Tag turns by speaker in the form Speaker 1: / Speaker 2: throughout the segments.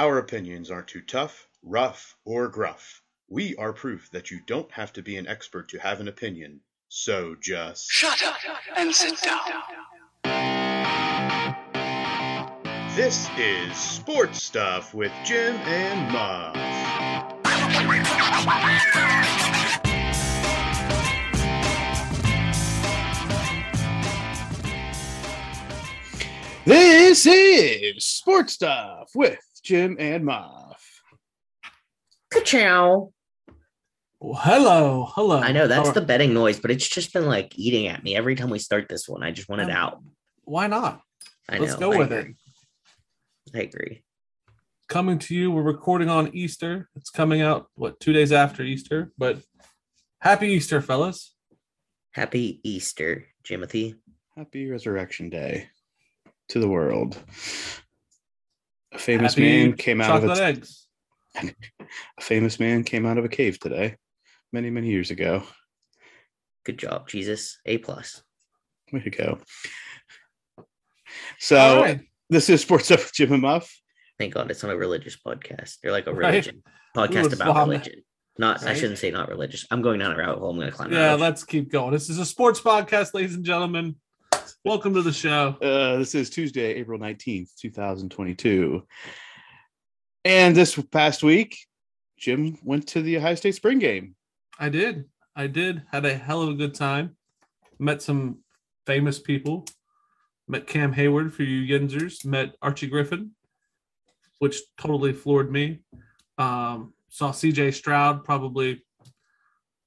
Speaker 1: Our opinions aren't too tough, rough, or gruff. We are proof that you don't have to be an expert to have an opinion. So just
Speaker 2: Shut up and sit down.
Speaker 1: This is Sports Stuff with Jim and Muff.
Speaker 3: This is Sports Stuff with Jim and Muff.
Speaker 4: Ka-chow.
Speaker 5: Well, hello, hello.
Speaker 4: I know that's
Speaker 5: How-
Speaker 4: the betting noise, but it's just been like eating at me every time we start this one. I just want it
Speaker 5: Um,
Speaker 4: out.
Speaker 5: Why not?
Speaker 4: I
Speaker 5: Let's
Speaker 4: know,
Speaker 5: go
Speaker 4: I
Speaker 5: with
Speaker 4: agree.
Speaker 5: it.
Speaker 4: I agree.
Speaker 5: Coming to you, we're recording on Easter. It's coming out what two days after Easter, but happy Easter, fellas.
Speaker 4: Happy Easter, Jimothy.
Speaker 3: Happy Resurrection Day to the world. A famous
Speaker 5: Happy
Speaker 3: man came out of
Speaker 5: chocolate
Speaker 3: a,
Speaker 5: eggs.
Speaker 3: a famous man came out of a cave today, many many years ago.
Speaker 4: Good job, Jesus. A plus.
Speaker 3: Way to go! So
Speaker 5: All right.
Speaker 3: this is Sports Stuff with Jim and Muff.
Speaker 4: Thank God it's not a religious podcast. They're like a
Speaker 5: Right.
Speaker 4: religion podcast
Speaker 5: Ooh,
Speaker 4: about
Speaker 5: Islam.
Speaker 4: religion. Not I shouldn't say not religious. I'm going down a rabbit hole. I'm gonna climb
Speaker 5: Yeah, let's keep going. This is a sports podcast, ladies and gentlemen. Welcome to the show.
Speaker 3: Uh, this is Tuesday, April nineteenth, two thousand twenty-two. And this past week, Jim went to the Ohio State spring game.
Speaker 5: I did. I did. Had a hell of a good time. Met some famous people. Met Cam Heyward for you Yinzers. Met Archie Griffin, which totally floored me. Um, saw CJ Stroud probably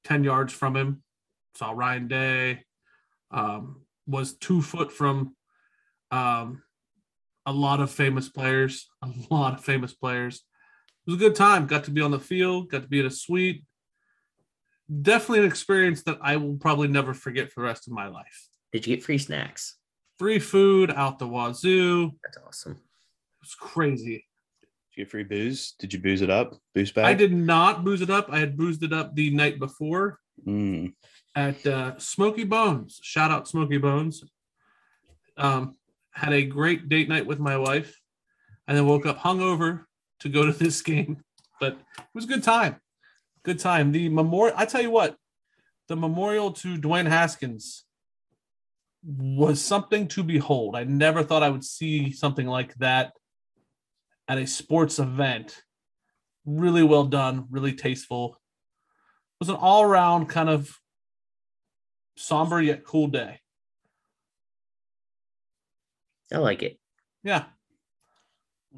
Speaker 5: 10 yards from him. Saw Ryan Day. Um, was two foot from um, a lot of famous players. A lot of famous players. It was a good time. Got to be on the field, got to be at a suite definitely an experience that I will probably never forget for the rest of my life.
Speaker 4: Did you get free snacks?
Speaker 5: Free food out the wazoo.
Speaker 4: That's awesome.
Speaker 5: It was crazy.
Speaker 3: Did you get free booze? Did you booze it up? Booze back?
Speaker 5: I did not booze it up. I had boozed it up the night before
Speaker 3: Mm.
Speaker 5: At uh, Smokey Bones. Shout out Smokey Bones. Um, had a great date night with my wife, and then woke up hungover to go to this game. But it was a good time. Good time. The memorial. I tell you what, the memorial to Dwayne Haskins was something to behold. I never thought I would see something like that at a sports event. Really well done. Really tasteful. It was an all-around kind of somber yet cool day.
Speaker 4: I like it.
Speaker 5: Yeah.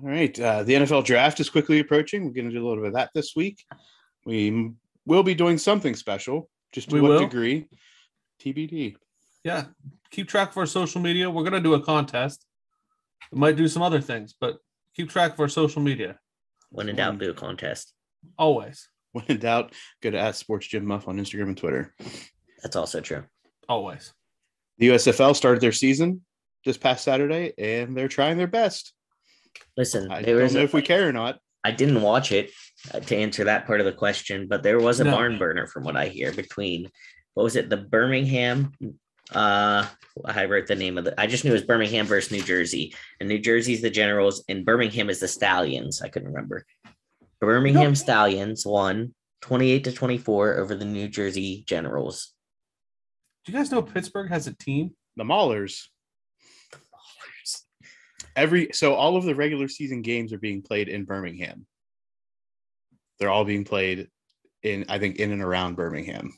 Speaker 3: All right. Uh, the NFL draft is quickly approaching. We're going to do a little bit of that this week. We will be doing something special. Just to
Speaker 5: We
Speaker 3: what
Speaker 5: will?
Speaker 3: degree? TBD.
Speaker 5: Yeah. Keep track of our social media. We're gonna do a contest. We might do some other things, but keep track of our social media.
Speaker 4: When in doubt, do a contest.
Speaker 5: Always.
Speaker 3: When in doubt, go to at Sports Jim Muff on Instagram and Twitter.
Speaker 4: That's also true.
Speaker 5: Always.
Speaker 3: The USFL started their season this past Saturday, and they're trying their best.
Speaker 4: Listen,
Speaker 3: I
Speaker 4: there
Speaker 3: don't
Speaker 4: was
Speaker 3: know
Speaker 4: a-
Speaker 3: if we care or not.
Speaker 4: I didn't watch it uh, to answer that part of the question, but there was a
Speaker 5: No.
Speaker 4: barn burner from what I hear between what was it, the Birmingham? Uh, I wrote the name of the. I just knew it was Birmingham versus New Jersey, and New Jersey's the Generals, and Birmingham is the Stallions. I couldn't remember. Birmingham Stallions won twenty-eight to twenty-four over the New Jersey Generals.
Speaker 5: Do you guys know Pittsburgh has a team?
Speaker 3: The Maulers. Every so all of the regular season games are being played in Birmingham. They're all being played in, I think, in and around Birmingham.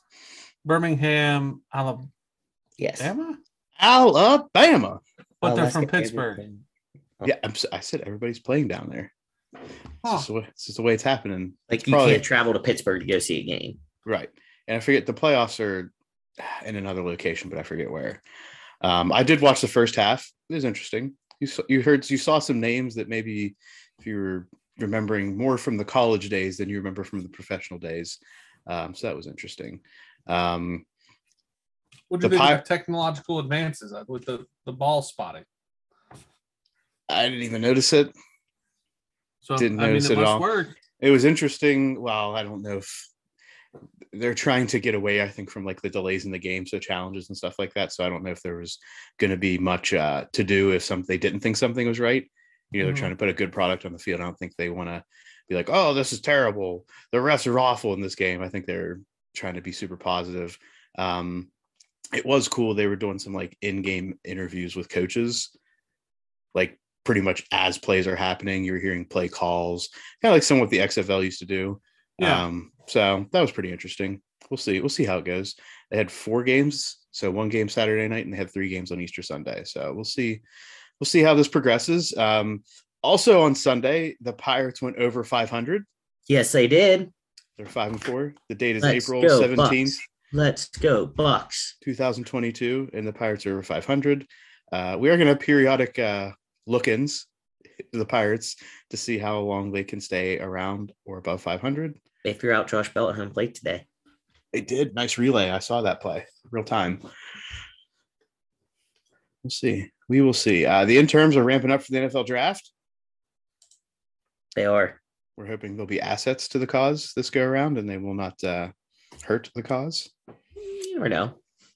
Speaker 5: Birmingham, Alabama,
Speaker 4: Yes,
Speaker 3: Alabama.
Speaker 5: but they're from Pittsburgh.
Speaker 4: everything.
Speaker 3: Yeah, I'm, s- I said everybody's playing down there. It's,
Speaker 5: Huh.
Speaker 3: just the way, it's just the way it's happening.
Speaker 4: Like
Speaker 3: It's
Speaker 4: you
Speaker 3: probably-
Speaker 4: can't travel to Pittsburgh to go see a game.
Speaker 3: Right. And I forget the playoffs are in another location, but I forget where. Um, I did watch the first half. It was interesting. You saw, you heard you saw some names that maybe if you were remembering more from the college days than you remember from the professional days. Um, so that was interesting. Um,
Speaker 5: What do
Speaker 3: The
Speaker 5: you think
Speaker 3: Pi-
Speaker 5: of technological advances uh, with the, the ball spotting?
Speaker 3: I didn't even notice it.
Speaker 5: So
Speaker 3: Didn't
Speaker 5: I mean,
Speaker 3: notice
Speaker 5: it
Speaker 3: it at all.
Speaker 5: work.
Speaker 3: It was interesting. Well, I don't know if they're trying to get away, I think, from like the delays in the game, so challenges and stuff like that. So I don't know if there was going to be much uh, to do if some they didn't think something was right. You know, they're
Speaker 5: Mhm.
Speaker 3: trying to put a good product on the field. I don't think they want to be like, oh, this is terrible. The refs are awful in this game. I think they're trying to be super positive. Um, it was cool. They were doing some like in-game interviews with coaches, like pretty much as plays are happening. You're hearing play calls, kind of like some of what the XFL used to do.
Speaker 5: Yeah.
Speaker 3: Um, so that was pretty interesting. We'll see. We'll see how it goes. They had four games, so one game Saturday night, and they had three games on Easter Sunday. So we'll see. We'll see how this progresses. Um, also on Sunday, the Pirates went over 500.
Speaker 4: Yes, they did.
Speaker 3: They're five and four. The date is
Speaker 4: Let's
Speaker 3: April
Speaker 4: go,
Speaker 3: 17th,
Speaker 4: Bucks. Let's go, Bucks.
Speaker 3: 2022, and the Pirates are over 500. Uh, we are going to have periodic uh, look-ins to the Pirates to see how long they can stay around or above 500.
Speaker 4: They threw out Josh Bell at home plate today.
Speaker 3: They did. Nice relay. I saw that play real time. We'll see. We will see. Uh, the interns are ramping up for the NFL draft.
Speaker 4: They are.
Speaker 3: We're hoping there'll be assets to the cause this go around and they will not uh, hurt the cause.
Speaker 4: You never know.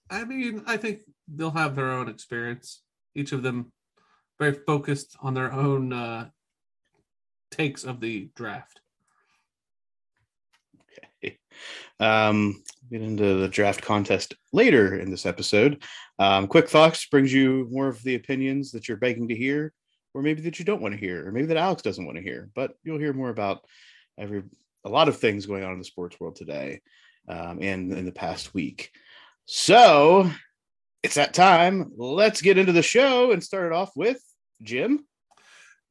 Speaker 5: I mean, I think they'll have their own experience. Each of them very focused on their own uh, takes of the draft.
Speaker 3: Um, get into the draft contest later in this episode. Um, Quick Thoughts brings you more of the opinions that you're begging to hear, or maybe that you don't want to hear, or maybe that Alex doesn't want to hear. But you'll hear more about every a lot of things going on in the sports world today um, and in the past week. So it's that time. Let's get into the show and start it off with Jim.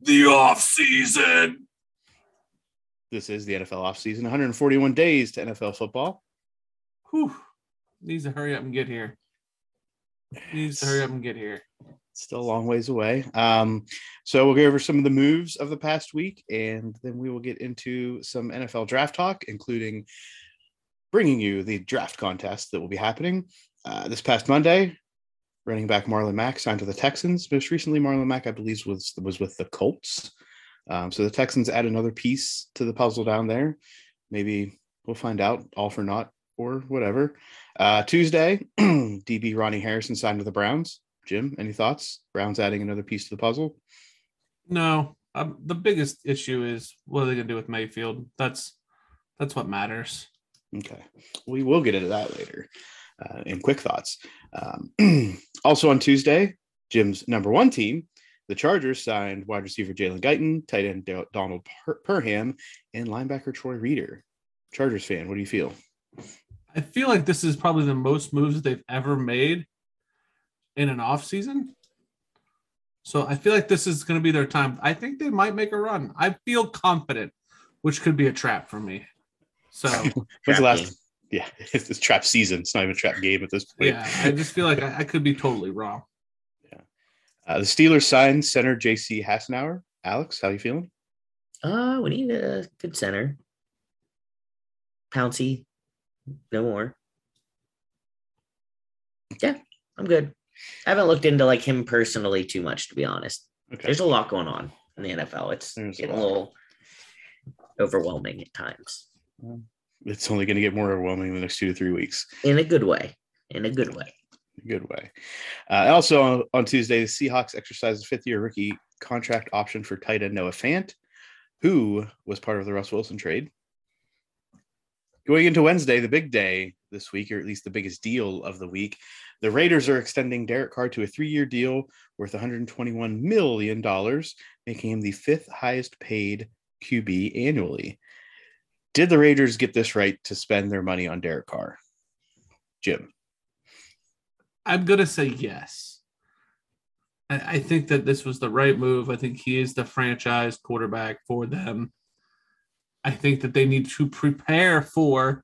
Speaker 5: The off season.
Speaker 3: This is the NFL offseason, 141 days to NFL football.
Speaker 5: Whew. Needs to hurry up and get here. Needs to hurry up and get here.
Speaker 3: still a long ways away. Um, so we'll go over some of the moves of the past week, and then we will get into some NFL draft talk, including bringing you the draft contest that will be happening uh, this past Monday. Running back Marlon Mack signed to the Texans. Most recently, Marlon Mack, I believe, was was with the Colts. Um, so the Texans add another piece to the puzzle down there. Maybe we'll find out, all for naught or whatever. Uh, Tuesday, DB Ronnie Harrison signed to the Browns. Jim, any thoughts? Browns adding another piece to the puzzle.
Speaker 5: No, um, the biggest issue is what are they going to do with Mayfield? That's that's what matters.
Speaker 3: Okay, we will get into that later. Uh, in quick thoughts. Um, also on Tuesday, Jim's number one team, the Chargers signed wide receiver Jalen Guyton, tight end Do- Donald per- Parham, and linebacker Troy Reeder. Chargers fan, what do you feel?
Speaker 5: I feel like this is probably the most moves that they've ever made in an off season. So I feel like this is going to be their time. I think they might make a run. I feel confident, which could be a trap for me. So
Speaker 3: When's the last?
Speaker 4: game.
Speaker 3: Yeah, it's, it's trap season. It's not even a trap game at this point.
Speaker 5: yeah, I just feel like I, I could be totally wrong.
Speaker 3: Uh, the Steelers signed center J.C. Hassenauer. Alex, how you feeling?
Speaker 4: Uh, we need a good center. Pouncey, no more. Yeah, I'm good. I haven't looked into like him personally too much, to be honest.
Speaker 3: Okay.
Speaker 4: There's a lot going on in the NFL. It's
Speaker 3: There's
Speaker 4: getting a,
Speaker 3: lot.
Speaker 4: little overwhelming at times,
Speaker 3: It's only going to get more overwhelming in the next two to three weeks.
Speaker 4: in a good way. In a good way.
Speaker 3: Good way. Uh, also on, Tuesday, the Seahawks exercised a fifth year rookie contract option for tight end Noah Fant, who was part of the Russ Wilson trade. Going into Wednesday, the big day this week, or at least the biggest deal of the week, the Raiders are extending Derek Carr to a three year deal worth $121 million, making him the fifth highest paid QB annually. Did the Raiders get this right to spend their money on Derek Carr? Jim.
Speaker 5: I'm gonna say yes. I, I think that this was the right move. I think he is the franchise quarterback for them. I think that they need to prepare for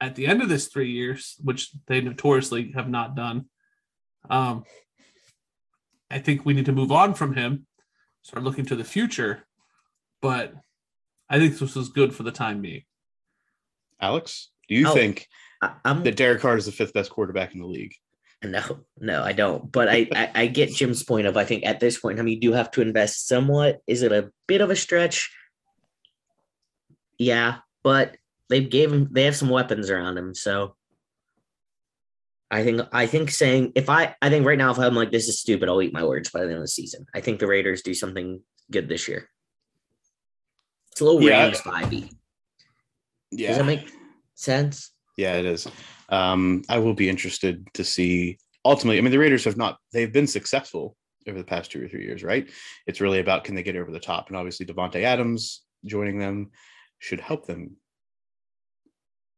Speaker 5: at the end of this three years, which they notoriously have not done. Um, I think we need to move on from him, start looking to the future. But I think this was good for the time being.
Speaker 3: Alex, do you
Speaker 4: Oh.
Speaker 3: think
Speaker 4: I, I'm
Speaker 3: that Derek Carr is the fifth best quarterback in the league?
Speaker 4: No, no, I don't. But I, I, I get Jim's point of I think at this point in time you do have to invest somewhat. Is it a bit of a stretch? Yeah, but they gave him they have some weapons around him, so I think I think saying if I I think right now if I'm like this is stupid, I'll eat my words by the end of the season. I think the Raiders do something good this year. It's a little
Speaker 3: Yeah. Yeah.
Speaker 4: Does that make sense?
Speaker 3: Yeah, it is. Um, I will be interested to see ultimately. I mean, the Raiders have not, they've been successful over the past two or three years, right? It's really about can they get over the top? And obviously, Davante Adams joining them should help them.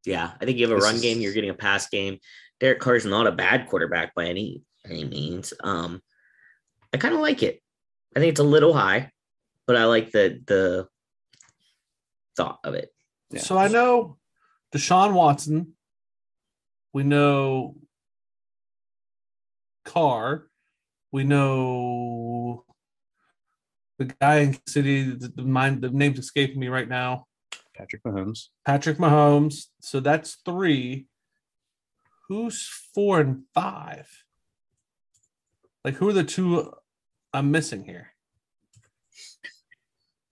Speaker 4: Yeah, I think you have a
Speaker 3: This
Speaker 4: run
Speaker 3: is-
Speaker 4: game. You're getting a pass game. Derek Carr is not a bad quarterback by any any means. Um, I kind of like it. I think it's a little high, but I like the the thought of it.
Speaker 3: Yeah.
Speaker 5: So I know Deshaun Watson. We know Carr. We know the guy in City. The, the mind, the name's escaping me right now.
Speaker 3: Patrick Mahomes.
Speaker 5: Patrick Mahomes. So that's three. Who's four and five? Like, who are the two I'm missing here?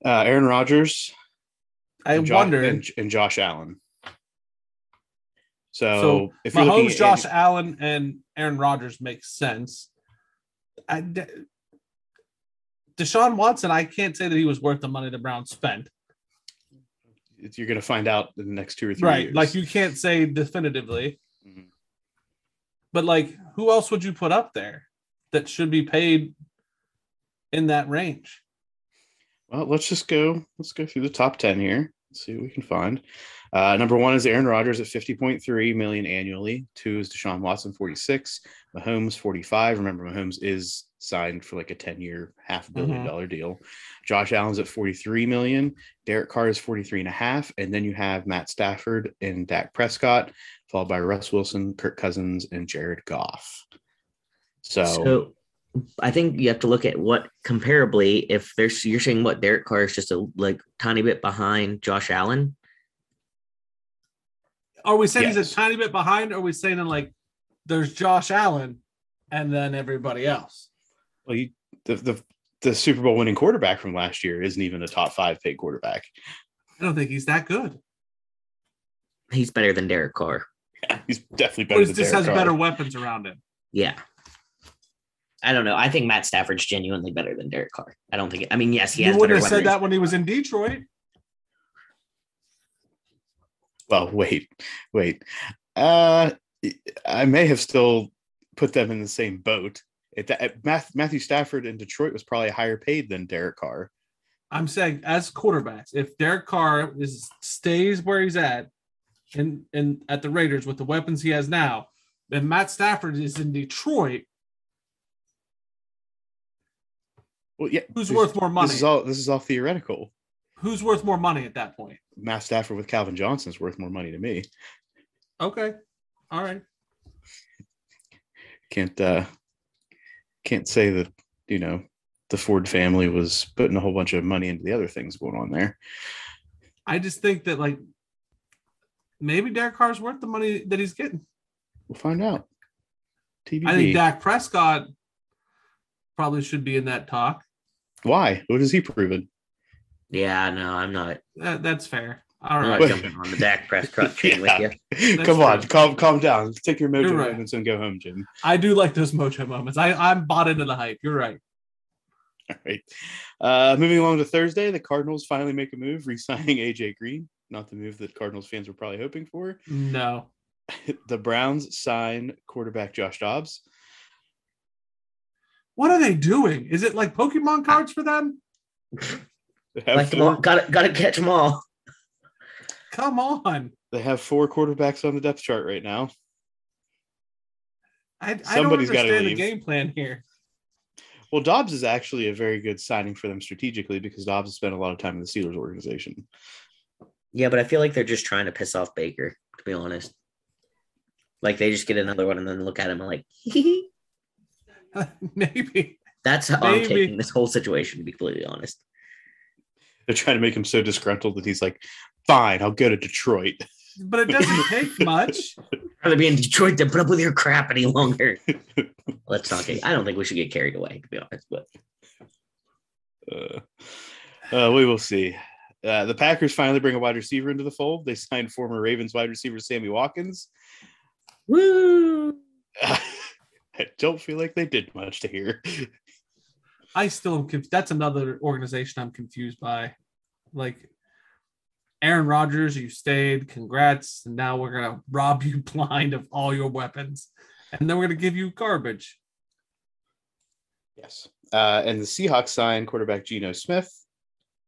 Speaker 3: Uh, Aaron Rodgers.
Speaker 5: I
Speaker 3: and
Speaker 5: wonder.
Speaker 3: And, and Josh Allen. So,
Speaker 5: So
Speaker 3: if you're
Speaker 5: Mahomes,
Speaker 3: at
Speaker 5: Josh Allen, and Aaron Rodgers makes sense. I, Deshaun Watson, I can't say that he was worth the money the Browns spent.
Speaker 3: you're going to find out in the next two or three
Speaker 5: Right.
Speaker 3: years.
Speaker 5: Like you can't say definitively,
Speaker 3: Mhm.
Speaker 5: but like who else would you put up there that should be paid in that range?
Speaker 3: Well, let's just go. Let's go through the top ten here. Let's see what we can find. Uh, number one is Aaron Rodgers at fifty point three million annually. Two is Deshaun Watson forty six. Mahomes forty five. Remember, Mahomes is signed for like a ten year, half billion
Speaker 5: Mhm.
Speaker 3: dollar deal. Josh Allen's at forty three million. Derek Carr is 43 and a half. And then you have Matt Stafford and Dak Prescott, followed by Russ Wilson, Kirk Cousins, and Jared Goff. So,
Speaker 4: So I think you have to look at what comparably, if there's you're saying what Derek Carr is just a like tiny bit behind Josh Allen.
Speaker 5: Are we saying he's a tiny bit behind? Or are we saying that like there's Josh Allen and then everybody else?
Speaker 3: well, you, the, the, the Super Bowl winning quarterback from last year isn't even a top five paid quarterback.
Speaker 5: I don't think he's that good.
Speaker 4: He's better than Derek Carr.
Speaker 3: He's definitely
Speaker 5: But
Speaker 3: better
Speaker 5: he just
Speaker 3: Derek
Speaker 5: has
Speaker 3: Carr.
Speaker 5: better weapons around him.
Speaker 4: Yeah. I don't know. I think Matt Stafford's genuinely better than Derek Carr. I don't think. I mean, yes, he
Speaker 5: you
Speaker 4: has
Speaker 5: wouldn't have said that when he was in Detroit.
Speaker 3: Well, wait, wait. Uh, I may have still put them in the same boat. It, Matthew Stafford in Detroit was probably higher paid than Derek Carr.
Speaker 5: I'm saying as quarterbacks, if Derek Carr is stays where he's at and and at the Raiders with the weapons he has now, then Matt Stafford is in Detroit,
Speaker 3: Well, yeah.
Speaker 5: who's
Speaker 3: this-
Speaker 5: worth more money?
Speaker 3: This is all. This is all theoretical.
Speaker 5: Who's worth more money at that point?
Speaker 3: Matt Stafford with Calvin Johnson is worth more money to me.
Speaker 5: Okay. All right.
Speaker 3: Can't uh, can't say that you know the Ford family was putting a whole bunch of money into the other things going on there.
Speaker 5: I just think that like maybe Derek Carr's worth the money that he's getting.
Speaker 3: We'll find out. TBD.
Speaker 5: I think Dak Prescott probably should be in that talk.
Speaker 3: Why? What has he proven?
Speaker 4: Yeah, no, I'm not.
Speaker 5: That, that's fair. All right.
Speaker 4: I'm not jumping on the Dak Prescott train
Speaker 3: Yeah.
Speaker 4: with you.
Speaker 3: Come on, calm, calm down. Take your mojo
Speaker 5: right.
Speaker 3: moments and go home, Jim.
Speaker 5: I do like those mojo moments. I, I'm bought into the hype. You're right.
Speaker 3: All right. Uh, moving along to Thursday, the Cardinals finally make a move, re-signing AJ Green. Not the move that Cardinals fans were probably hoping for.
Speaker 5: No.
Speaker 3: The Browns sign quarterback Josh Dobbs.
Speaker 5: What are they doing? Is it like Pokemon cards for them?
Speaker 3: They have,
Speaker 4: Like, them all,
Speaker 3: four,
Speaker 4: gotta gotta catch them all.
Speaker 5: Come on.
Speaker 3: they have four quarterbacks on the depth chart right now.
Speaker 5: I, I don't
Speaker 3: Somebody's gotta
Speaker 5: understand the game plan here.
Speaker 3: Well, Dobbs is actually a very good signing for them strategically because Dobbs has spent a lot of time in the Steelers organization.
Speaker 4: Yeah, but I feel like they're just trying to piss off Baker. To be honest, like they just get another one and then look at him and like,
Speaker 5: Maybe.
Speaker 4: that's how I'm taking this whole situation. To be completely honest.
Speaker 3: They're trying to make him so disgruntled that he's like, "Fine, I'll go to Detroit."
Speaker 5: But it doesn't take much.
Speaker 4: rather be in Detroit than put up with your crap any longer. Let's not get. I don't think we should get carried away, to be honest. But
Speaker 3: Uh, uh, we will see. Uh, the Packers finally bring a wide receiver into the fold. They signed former Ravens wide receiver Sammy Watkins.
Speaker 4: woo!
Speaker 3: I don't feel like they did much to here.
Speaker 5: I still am confused. That's another organization I'm confused by. Like Aaron Rodgers, you stayed. Congrats. And now we're gonna rob you blind of all your weapons, and then we're gonna give you garbage.
Speaker 3: Yes. Uh, and the Seahawks signed quarterback Geno Smith.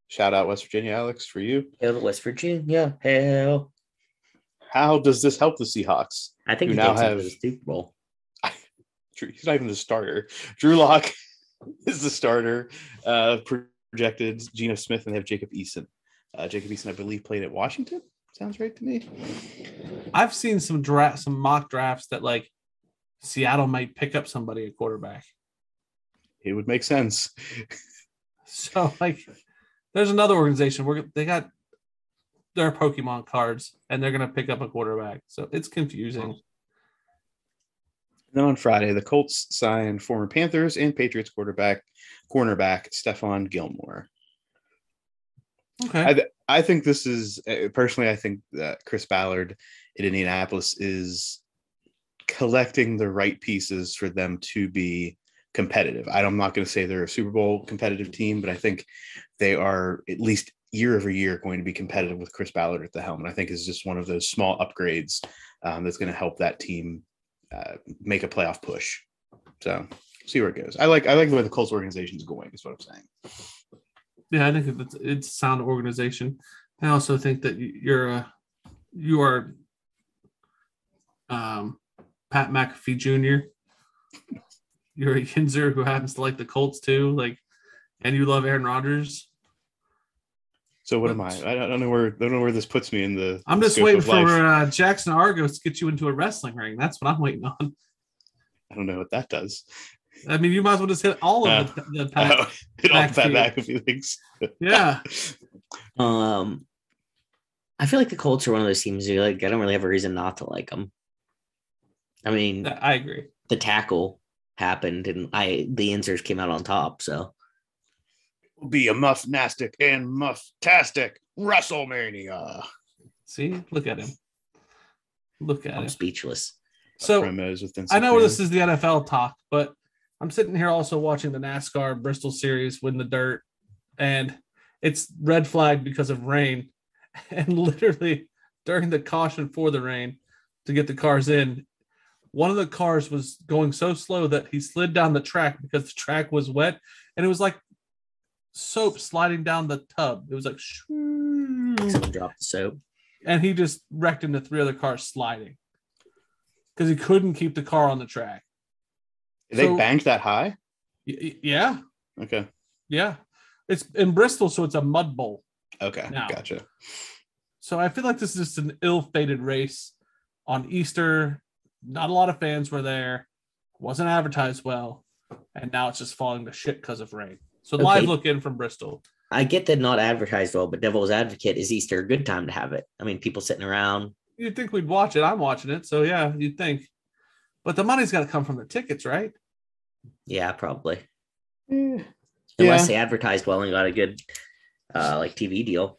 Speaker 3: Shout out West Virginia, Alex, for you.
Speaker 4: Hail to West Virginia. Hell.
Speaker 3: How does this help the Seahawks?
Speaker 4: I think
Speaker 3: You
Speaker 4: he
Speaker 3: now
Speaker 4: takes him to
Speaker 3: have-
Speaker 4: the Super Bowl.
Speaker 3: Drew- He's not even the starter. Drew Lock is the starter. Uh, projected Geno Smith and they have Jacob Eason. Uh, Jacob Eason, I believe, played at Washington. Sounds right to me.
Speaker 5: I've seen some draft, some mock drafts that like Seattle might pick up somebody at quarterback.
Speaker 3: It would make sense.
Speaker 5: So like, there's another organization where they got their Pokemon cards, and they're gonna pick up a quarterback. So it's confusing.
Speaker 3: Then on Friday, the Colts signed former Panthers and Patriots quarterback, cornerback Stephon Gilmore.
Speaker 5: Okay.
Speaker 3: I think this is uh, personally. I think that Chris Ballard in Indianapolis is collecting the right pieces for them to be competitive. I'm not going to say they're a Super Bowl competitive team, but I think they are at least year over year going to be competitive with Chris Ballard at the helm. And I think is just one of those small upgrades um, that's going to help that team uh, make a playoff push. So see where it goes. I like I like the way the Colts organization is going. Is what I'm saying.
Speaker 5: Yeah, I think it's it's sound organization. I also think that you- you're a you are um Pat McAfee Jr. You're a Yinzer who happens to like the Colts too, like, and you love Aaron Rodgers.
Speaker 3: So what am I? I don't know where I don't know where this puts me in the.
Speaker 5: I'm
Speaker 3: the
Speaker 5: just waiting for uh, Jackson Argos to get you into a wrestling ring. That's what I'm waiting on.
Speaker 3: I don't know what that does.
Speaker 5: I mean, you might as well just hit all of the, the Pat.
Speaker 3: Oh, it all Pat
Speaker 5: McAfee.
Speaker 3: McAfee things.
Speaker 5: Yeah,
Speaker 4: Um, I feel like the Colts are one of those teams who like I don't really have a reason not to like them. I mean,
Speaker 5: I agree.
Speaker 4: the tackle happened, and I the insers came out on top. So
Speaker 3: Will be a muffnastic and mufftastic WrestleMania.
Speaker 5: See, look at him. Look at
Speaker 4: I'm
Speaker 5: him.
Speaker 4: speechless.
Speaker 5: So
Speaker 3: promos with Vince
Speaker 5: I know
Speaker 3: McMahon.
Speaker 5: this is the NFL talk, but I'm sitting here also watching the NASCAR Bristol Series win the dirt, and it's red flag because of rain. And literally during the caution for the rain to get the cars in, one of the cars was going so slow that he slid down the track because the track was wet, and it was like soap sliding down the tub. It was like, shoo.
Speaker 4: Someone dropped the soap.
Speaker 5: and he just wrecked into three other cars sliding because he couldn't keep the car on the track.
Speaker 3: They
Speaker 5: so-
Speaker 3: banked that high.
Speaker 5: Y- y- yeah,
Speaker 3: Okay.
Speaker 5: yeah. It's in Bristol, so it's a mud bowl.
Speaker 3: Okay.
Speaker 5: Now.
Speaker 3: Gotcha.
Speaker 5: So I feel like this is just an ill-fated race on Easter. Not a lot of fans were there. Wasn't advertised well, and now it's just falling to shit because of rain. So live
Speaker 4: Okay.
Speaker 5: look in from Bristol.
Speaker 4: I get that not advertised well, but Devil's Advocate is Easter a good time to have it? I mean, people sitting around.
Speaker 5: You'd think we'd watch it. I'm watching it, so yeah, you'd think. But the money's got to come from the tickets, right?
Speaker 4: Yeah, probably.
Speaker 3: Yeah.
Speaker 4: Unless they advertised well and got a good uh like TV deal.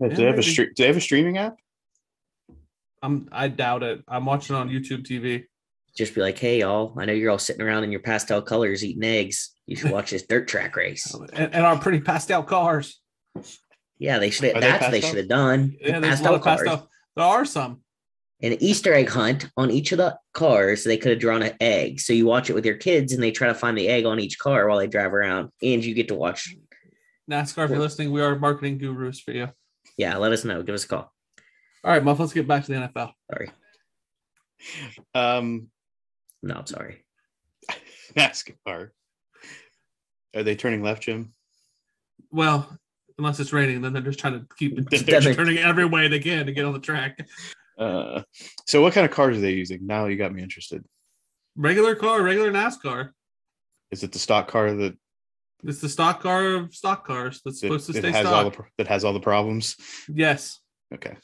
Speaker 3: Do they have a stre- Do they have a streaming app?
Speaker 5: I'm. I doubt it. I'm watching it on YouTube TV.
Speaker 4: Just be like, hey y'all, I know you're all sitting around in your pastel colors eating eggs. You should watch this dirt track race.
Speaker 5: and, and our pretty pastel cars.
Speaker 4: Yeah, they should
Speaker 3: Are
Speaker 4: have
Speaker 3: they
Speaker 4: that's what they should have done.
Speaker 5: Yeah, there's
Speaker 4: pastel cars.
Speaker 5: pastel. There are some.
Speaker 4: An Easter egg hunt on each of the cars. They could have drawn an egg. So you watch it with your kids and they try to find the egg on each car while they drive around. And you get to watch.
Speaker 5: NASCAR, if you're listening, we are marketing gurus for you.
Speaker 4: Yeah, let us know. Give us a call.
Speaker 5: All right, Muff, let's get back to the NFL.
Speaker 4: Sorry.
Speaker 3: Um,
Speaker 4: No, I'm sorry.
Speaker 3: NASCAR. Are they turning left, Jim?
Speaker 5: Well, unless it's raining, then they're just trying to keep they're turning every way they can to get on the track.
Speaker 3: Uh, so what kind of cars are they using? Now you got me interested.
Speaker 5: Regular car, regular NASCAR.
Speaker 3: Is it the stock car that
Speaker 5: It's the stock car of stock cars that's
Speaker 3: that,
Speaker 5: supposed to stay
Speaker 3: has all the
Speaker 5: stock.
Speaker 3: that has all the problems?
Speaker 5: yes,
Speaker 3: Okay.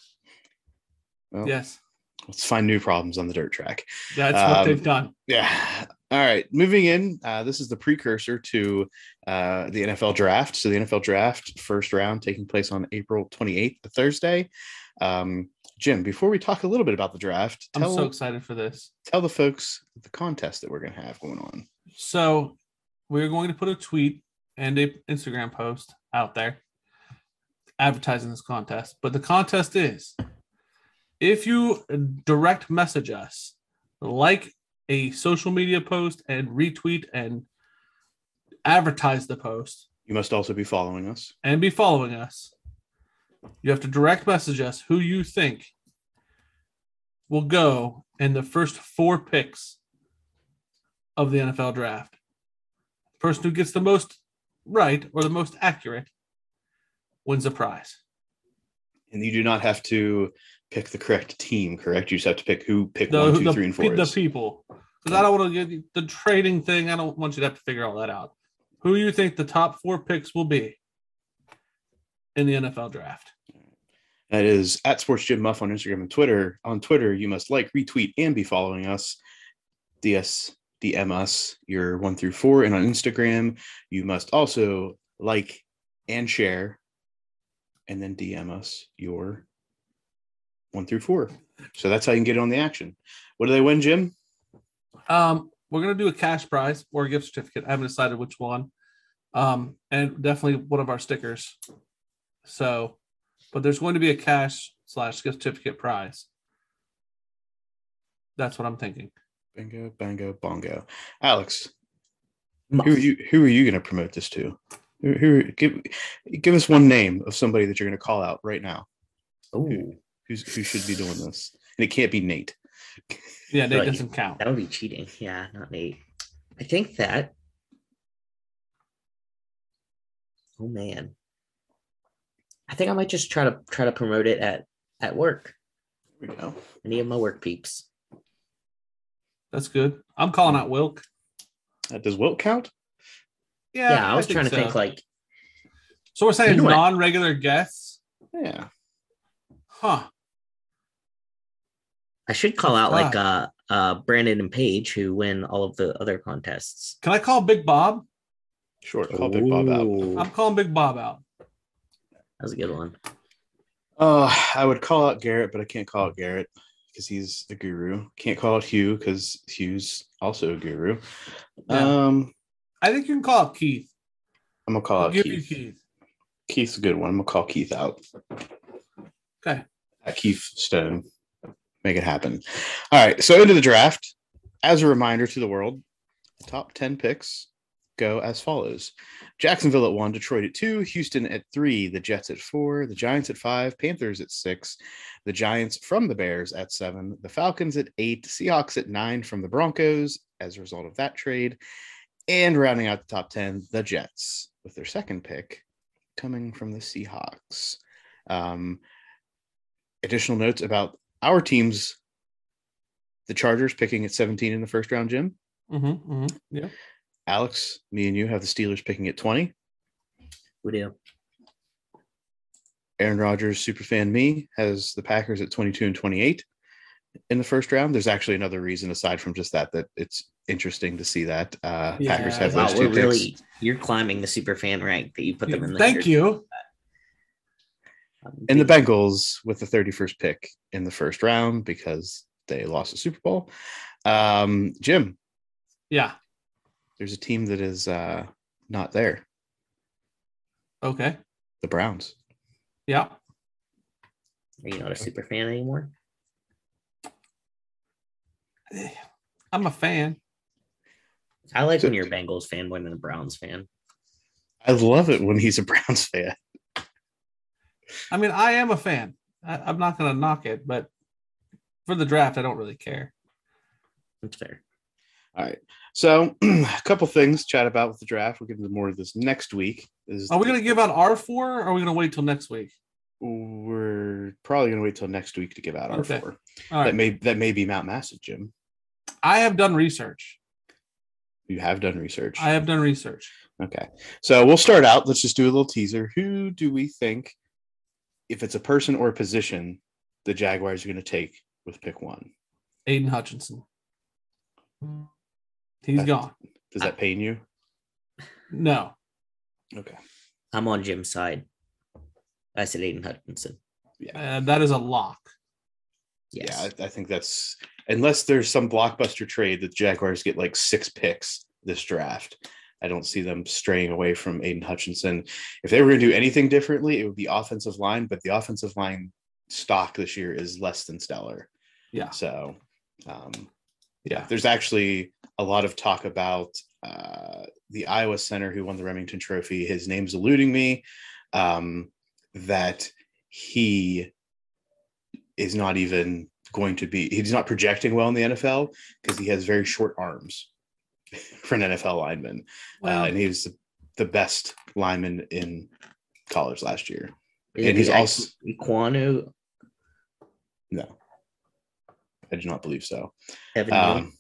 Speaker 3: Well,
Speaker 5: yes,
Speaker 3: Let's find new problems on the dirt track.
Speaker 5: that's what
Speaker 3: Um,
Speaker 5: they've done.
Speaker 3: Yeah. All right. Moving in. Uh, this is the precursor to uh, the NFL draft. So the NFL draft first round taking place on April 28th, the Thursday. Um, Jim, before we talk a little bit about the draft,
Speaker 5: I'm
Speaker 3: tell,
Speaker 5: so excited for this.
Speaker 3: tell the folks the contest that we're going to have going on.
Speaker 5: So we're going to put a tweet and a Instagram post out there advertising this contest. But the contest is if you direct message us, like a social media post and retweet and advertise the post
Speaker 3: You must also be following us.
Speaker 5: and be following us, you have to direct message us who you think will go in the first four picks of the NFL draft. The person who gets the most right or the most accurate wins a prize.
Speaker 3: And you do not have to pick the correct team, correct? You just have to pick who pick
Speaker 5: The,
Speaker 3: one, two,
Speaker 5: the,
Speaker 3: three, and four.
Speaker 5: the
Speaker 3: is.
Speaker 5: people. Because I don't want to get the trading thing. I don't want you to have to figure all that out. Who you think the top four picks will be in the NFL draft?
Speaker 3: That is at Sports Jim Muff on Instagram and Twitter. On Twitter, you must like, retweet, and be following us. DS DM us your one through four, and on Instagram, you must also like and share, and then DM us your one through four. So that's how you can get on the action. What do they win, Jim?
Speaker 5: Um, we're gonna do a cash prize or a gift certificate. I haven't decided which one. Um, and definitely one of our stickers. So, but there's going to be a cash slash gift certificate prize. That's what I'm thinking.
Speaker 3: Bingo, bango, bongo. Alex, who are you? Who are you going to promote this to? Who, who give give us one name of somebody that you're going to call out right now?
Speaker 4: Ooh,
Speaker 3: Who's who should be doing this? And it can't be Nate.
Speaker 5: Yeah, Nate
Speaker 4: Right.
Speaker 5: doesn't count.
Speaker 4: that would be cheating. Yeah, not Nate. I think that. Oh man. I think I might just try to try to promote it at at work.
Speaker 3: Here we go.
Speaker 4: Any of my work peeps.
Speaker 5: That's good. I'm calling out Wilk.
Speaker 3: Uh, does Wilk count?
Speaker 5: Yeah,
Speaker 4: Yeah, I was trying to
Speaker 5: so.
Speaker 4: think like
Speaker 5: So we're saying
Speaker 4: You know
Speaker 5: non-regular guests,
Speaker 3: Yeah.
Speaker 5: huh?
Speaker 4: I should call
Speaker 5: That's
Speaker 4: out like uh uh Brandon and Paige who win all of the other contests.
Speaker 5: Can I call Big Bob?
Speaker 3: Sure. Call Big Bob out.
Speaker 5: I'm calling Big Bob out.
Speaker 4: That was a good one.
Speaker 3: Uh, I would call out Garrett, but I can't call out Garrett because he's a guru. Can't call out Hugh because Hugh's also a guru.
Speaker 5: Yeah.
Speaker 3: Um,
Speaker 5: I think you can call out Keith.
Speaker 3: I'm gonna call
Speaker 5: I'll
Speaker 3: out
Speaker 5: give
Speaker 3: Keith.
Speaker 5: you Keith.
Speaker 3: Keith's a good one. I'm gonna call Keith out.
Speaker 5: Okay.
Speaker 3: At Keith Stone. Make it happen. All right. So into the draft. As a reminder to the world, the top 10 picks go as follows. Jacksonville at one, Detroit at two, Houston at three, the Jets at four, the Giants at five, Panthers at six, the Giants from the Bears at seven, the Falcons at eight, Seahawks at nine from the Broncos as a result of that trade, and rounding out the top 10, the Jets with their second pick coming from the Seahawks. Um, additional notes about our teams the Chargers picking at 17 in the first round, Jim.
Speaker 5: Mm-hmm, mm-hmm. Yeah.
Speaker 3: Alex, me and you have the Steelers picking at 20.
Speaker 4: We do.
Speaker 3: Aaron Rodgers, superfan me, has the Packers at 22 and 28 in the first round. There's actually another reason aside from just that that it's interesting to see that uh,
Speaker 5: Yeah,
Speaker 3: Packers have
Speaker 4: Wow,
Speaker 3: those
Speaker 4: we're
Speaker 3: two picks.
Speaker 4: really you're climbing the super fan rank that you put them in. The
Speaker 5: Thank you.
Speaker 3: And the Bengals with the 31st pick in the first round because they lost the Super Bowl. Um, Jim,
Speaker 5: Yeah.
Speaker 3: there's a team that is uh, not there.
Speaker 5: Okay.
Speaker 3: The Browns.
Speaker 5: Yeah.
Speaker 4: Are you not a super fan anymore?
Speaker 5: I'm a fan.
Speaker 4: I like when you're a Bengals fan more than a Browns fan.
Speaker 3: I love it when he's a Browns fan.
Speaker 5: I mean, I am a fan. I, I'm not going to knock it, but for the draft, I don't really care.
Speaker 4: That's fair.
Speaker 3: All right. So a couple things to chat about with the draft. We'll get into more of this next week. Is
Speaker 5: Are we going to give out our four or are we going to wait till next week?
Speaker 3: We're probably going to wait till next week to give out our
Speaker 5: Okay.
Speaker 3: four.
Speaker 5: All
Speaker 3: That may that may be Mount Massive, Jim.
Speaker 5: I have done research.
Speaker 3: You have done research.
Speaker 5: I have done research.
Speaker 3: Okay. So we'll start out. Let's just do a little teaser. Who do we think, if it's a person or a position, the Jaguars are going to take with pick one?
Speaker 5: Aidan Hutchinson. He's
Speaker 3: That-
Speaker 5: gone.
Speaker 3: Does that pain you?
Speaker 5: No.
Speaker 3: Okay.
Speaker 4: I'm on Jim's side. I said Aidan Hutchinson.
Speaker 5: Yeah, uh, that is a lock.
Speaker 4: Yes.
Speaker 3: Yeah, I, I think that's unless there's some blockbuster trade that the Jaguars get like six picks this draft. I don't see them straying away from Aidan Hutchinson. If they were going to do anything differently, it would be offensive line, but the offensive line stock this year is less than stellar.
Speaker 5: Yeah.
Speaker 3: So, um,
Speaker 5: Yeah.
Speaker 3: there's actually a lot of talk about uh, the Iowa center who won the Rimington Trophy. His name's eluding me. Um, that he is not even going to be. He's not projecting well in the NFL because he has very short arms for an NFL lineman,
Speaker 5: Well,
Speaker 3: uh, and he was the, the best lineman in college last year.
Speaker 4: Is
Speaker 3: And he's also
Speaker 4: Iquanu,
Speaker 3: no, I do not believe so.
Speaker 4: Evan
Speaker 3: Um,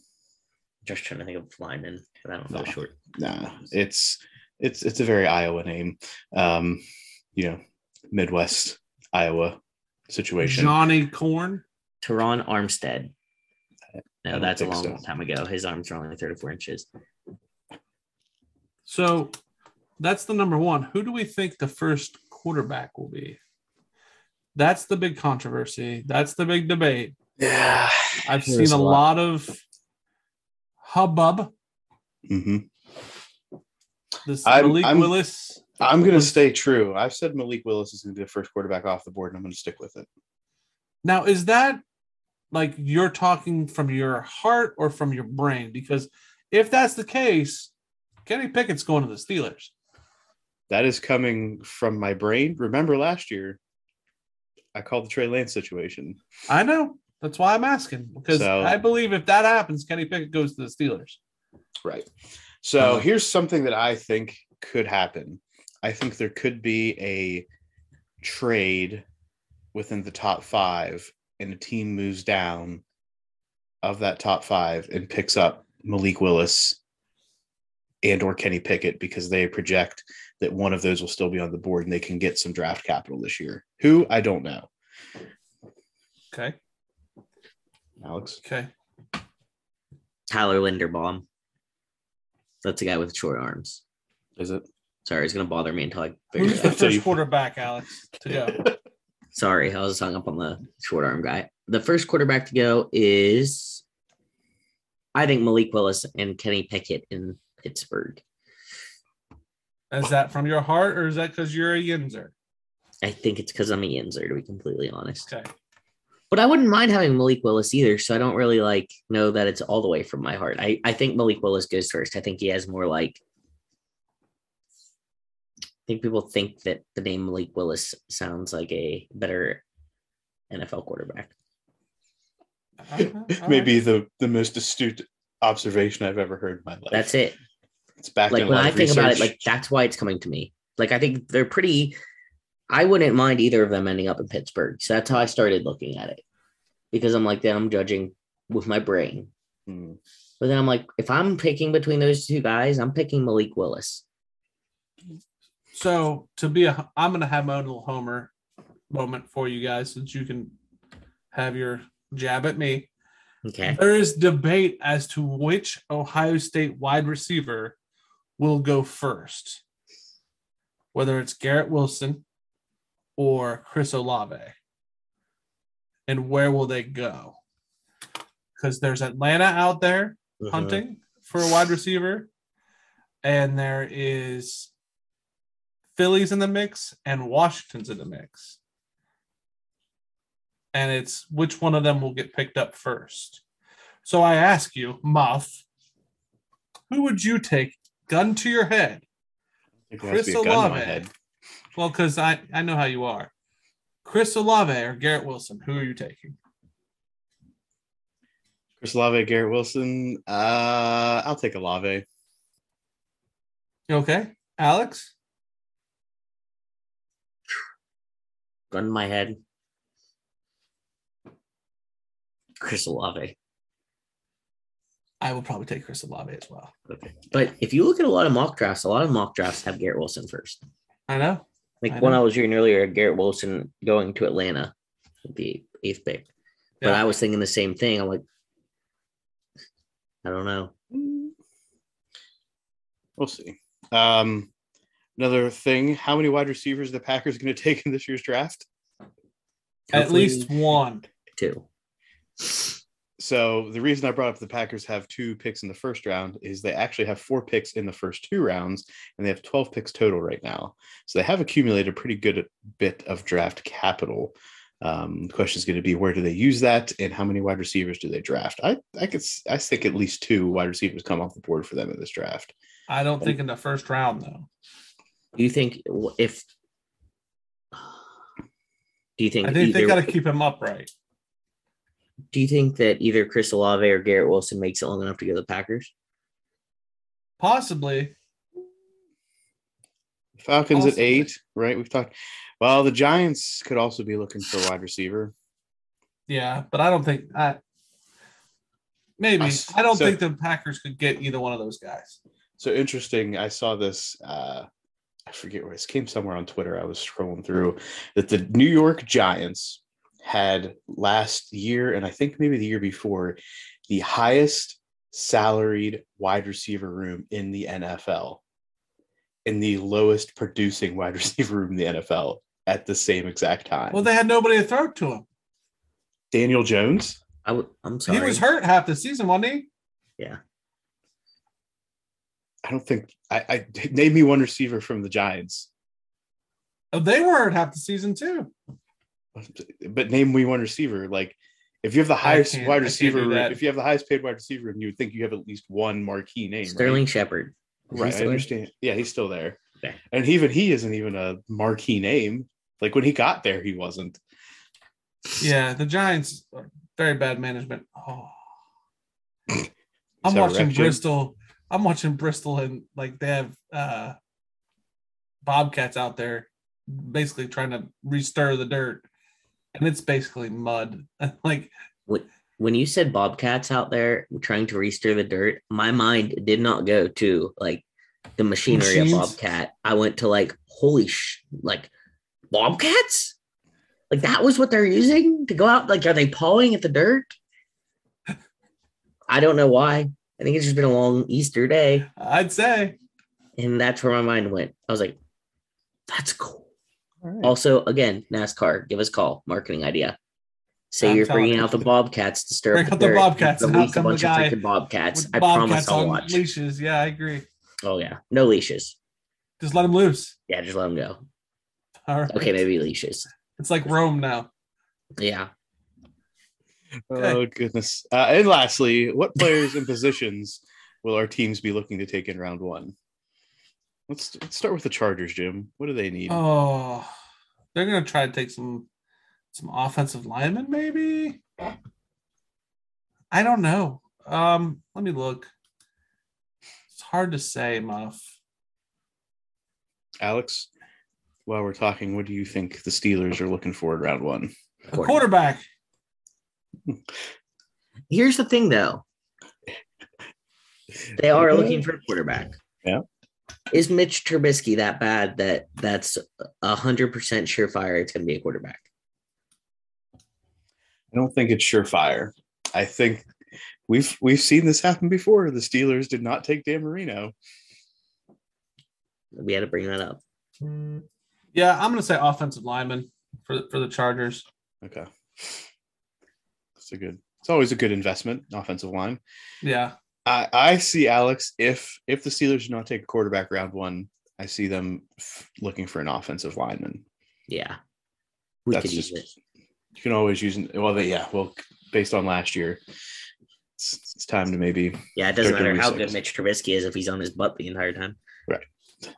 Speaker 4: Just trying to think of lineman, but I don't know
Speaker 3: No.
Speaker 4: short.
Speaker 3: nah, it's it's it's a very Iowa name. Um, you know, Midwest Iowa situation.
Speaker 5: Johnny Corn.
Speaker 4: Terron Armstead.
Speaker 3: I
Speaker 4: No, that's a long
Speaker 3: so.
Speaker 4: time ago. His arms are only 34 inches.
Speaker 5: So that's the number one. Who do we think the first quarterback will be? That's the big controversy. That's the big debate.
Speaker 3: Yeah.
Speaker 5: I've seen a
Speaker 4: a
Speaker 5: lot.
Speaker 4: lot.
Speaker 5: of hubbub.
Speaker 3: hmm
Speaker 5: This
Speaker 3: I'm-
Speaker 5: Malik
Speaker 3: I'm-
Speaker 5: Willis.
Speaker 3: I'm going to stay true. I've said Malik Willis is going to be the first quarterback off the board, and I'm going to stick with it.
Speaker 5: Now, is that like you're talking from your heart or from your brain? Because if that's the case, Kenny Pickett's going to the Steelers.
Speaker 3: That is coming from my brain. Remember last year, I called the Trey Lance situation.
Speaker 5: I know. That's why I'm asking because
Speaker 3: So-
Speaker 5: I believe if that happens, Kenny Pickett goes to the Steelers.
Speaker 3: Right. So
Speaker 4: Uh-huh.
Speaker 3: here's something that I think could happen. I think there could be a trade within the top five, and a team moves down of that top five and picks up Malik Willis and or Kenny Pickett because they project that one of those will still be on the board and they can get some draft capital this year. Who I don't know.
Speaker 5: Okay.
Speaker 3: Alex.
Speaker 5: Okay.
Speaker 4: Tyler Linderbaum. That's a guy with short arms.
Speaker 3: Is it?
Speaker 4: Sorry, it's going to bother me until I figure
Speaker 5: Who's
Speaker 4: it
Speaker 5: the
Speaker 4: out.
Speaker 3: So
Speaker 5: first quarterback, Alex, to go?
Speaker 4: Sorry, I was hung up on the short arm guy. The first quarterback to go is, I think, Malik Willis and Kenny Pickett in Pittsburgh.
Speaker 5: Is that from your heart or is that because you're a Yinzer?
Speaker 4: I think it's because I'm a Yinzer, to be completely honest.
Speaker 5: Okay.
Speaker 4: But I wouldn't mind having Malik Willis either. So I don't really like know that it's all the way from my heart. I, I think Malik Willis goes first. I think he has more like think people think that the name Malik Willis sounds like a better NFL quarterback.
Speaker 5: Uh-huh, all
Speaker 3: Maybe the the most astute observation I've ever heard in my life.
Speaker 4: That's it.
Speaker 3: It's back
Speaker 4: Like when I
Speaker 3: of
Speaker 4: think about it, like that's why it's coming to me. Like I think they're pretty I wouldn't mind either of them ending up in Pittsburgh. So that's how I started looking at it. Because I'm like, then I'm judging with my brain.
Speaker 3: Hmm.
Speaker 4: But then I'm like, if I'm picking between those two guys, I'm picking Malik Willis.
Speaker 5: So to be a, I'm going to have my own little homer moment for you guys, since you can have your jab at me.
Speaker 4: Okay.
Speaker 5: There is debate as to which Ohio State wide receiver will go first, whether it's Garrett Wilson or Chris Olave, and where will they go? Because there's Atlanta out there
Speaker 3: Uh-huh.
Speaker 5: hunting for a wide receiver, and there is Phillies in the mix and Washington's in the mix. And it's which one of them will get picked up first. So I ask you, Muff, who would you take? Gun to your head.
Speaker 3: I think there has to be
Speaker 5: Chris
Speaker 3: a gun to my
Speaker 5: Olave.
Speaker 3: head.
Speaker 5: Well, because I, I know how you are. Chris Olave or Garrett Wilson, who are you taking?
Speaker 3: Chris Olave, Garrett Wilson. Uh, I'll take Olave.
Speaker 5: Okay? Alex?
Speaker 4: Gun in my head. Chris Olave.
Speaker 5: I will probably take Chris Olave as well.
Speaker 4: Okay. But if you look at a lot of mock drafts, a lot of mock drafts have Garrett Wilson first.
Speaker 5: I know.
Speaker 4: Like
Speaker 5: I
Speaker 4: when
Speaker 5: know.
Speaker 4: I was reading earlier, Garrett Wilson going to Atlanta, with the eighth pick. But
Speaker 5: Yeah.
Speaker 4: I was thinking the same thing. I'm like, I don't know.
Speaker 3: We'll see. Um, another thing: How many wide receivers are the Packers going to take in this year's draft?
Speaker 5: At
Speaker 4: Hopefully
Speaker 5: least one.
Speaker 4: two.
Speaker 3: so the reason I brought up the Packers have two picks in the first round is they actually have four picks in the first two rounds, and they have 12 picks total right now. So they have accumulated a pretty good bit of draft capital. Um, the question is going to be where do they use that, and how many wide receivers do they draft? I I could s- I think at least two wide receivers come off the board for them in this draft.
Speaker 5: I don't think in the first round though.
Speaker 4: Do you think if do you think
Speaker 5: I think they got to keep him upright.
Speaker 4: do you think that either Chris Olave or Garrett Wilson makes it long enough to go to the Packers?
Speaker 5: Possibly.
Speaker 3: Falcons at eight, right? We've talked. Well, the Giants could also be looking for a wide receiver.
Speaker 5: Yeah, but I don't think I. Maybe
Speaker 3: Us-
Speaker 5: I don't
Speaker 3: so-
Speaker 5: think the Packers could get either one of those guys.
Speaker 3: So interesting. I saw this. Uh, I forget where this came somewhere on Twitter. I was scrolling through that the New York Giants had last year, and I think maybe the year before, the highest salaried wide receiver room in the NFL, and the lowest producing wide receiver room in the NFL at the same exact time.
Speaker 5: Well, they had nobody to throw to him.
Speaker 3: Daniel Jones.
Speaker 4: I would. I'm sorry.
Speaker 5: He was hurt half the season, wasn't he?
Speaker 3: I don't think I, I name me one receiver from the Giants,
Speaker 5: Oh, they were hurt half the season too.
Speaker 3: but name me one receiver. Like if you have the highest wide receiver, if you have the highest paid wide receiver, and you would think you have at least one marquee name.
Speaker 4: Sterling Shepard.
Speaker 3: Right? right I
Speaker 4: still there?
Speaker 3: understand. Yeah, he's still there,
Speaker 4: Okay.
Speaker 3: and even he isn't even a marquee name. Like when he got there, he wasn't.
Speaker 5: Yeah, the Giants are very bad management. Oh. I'm watching
Speaker 3: ref, Jim?
Speaker 5: Bristol. I'm watching Bristol and like they have uh Bobcats out there basically trying to restir the dirt. And it's basically mud. like
Speaker 4: When you said Bobcats out there trying to restir the dirt, my mind did not go to like the machinery
Speaker 5: Machines?
Speaker 4: of Bobcat. I went to like, holy sh, like Bobcats? Like that was what they're using to go out. Like, are they pawing at the dirt? I don't know why. I think it's just been a long Easter day.
Speaker 5: I'd say.
Speaker 4: And that's where my mind went. I was like, that's cool.
Speaker 3: Right.
Speaker 4: Also, again, NASCAR, give us a call. Marketing idea. Say
Speaker 5: I'm
Speaker 4: you're bringing out the Bobcats to stir
Speaker 5: Bring
Speaker 4: up
Speaker 5: the
Speaker 4: dirt,
Speaker 5: Bobcats and
Speaker 4: release a
Speaker 5: the
Speaker 4: bunch of freaking Bobcats. I promise
Speaker 5: Bobcats
Speaker 4: I'll watch.
Speaker 5: leashes. Yeah, I agree.
Speaker 4: Oh yeah, no leashes.
Speaker 5: Just let them loose.
Speaker 4: Yeah, just let them go.
Speaker 5: All right.
Speaker 4: Okay, maybe leashes.
Speaker 5: It's like Rome now.
Speaker 4: Yeah,
Speaker 3: Oh goodness. Uh, and lastly, what players and positions will our teams be looking to take in round one? Let's, let's start with the Chargers, Jim. What do they need?
Speaker 5: Oh, they're gonna try to take some some offensive linemen, maybe. I don't know. Um, let me look. It's hard to say, Muff.
Speaker 3: Alex, while we're talking, what do you think the Steelers are looking for in round one?
Speaker 5: A quarterback.
Speaker 4: Here's the thing, though. They are looking for a quarterback.
Speaker 3: Yeah.
Speaker 4: Is Mitch Trubisky that bad that that's a hundred percent surefire it's going to be a quarterback?
Speaker 3: I don't think it's surefire. I think we've we've seen this happen before. The Steelers did not take Dan Marino.
Speaker 4: We had to bring that up.
Speaker 5: Mm, yeah, I'm gonna say offensive lineman for for the Chargers.
Speaker 3: Okay. That's a good it's always a good investment, offensive line.
Speaker 5: Yeah,
Speaker 3: I, I see Alex. If if the Steelers do not take a quarterback round one, I see them f- looking for an offensive lineman.
Speaker 4: Yeah, we
Speaker 3: That's
Speaker 4: could use it.
Speaker 3: You can always use well, they, yeah. Well, based on last year, it's, it's time to maybe
Speaker 4: Yeah, it doesn't matter how good Mitch Trubisky is if he's on his butt the entire time.
Speaker 3: Right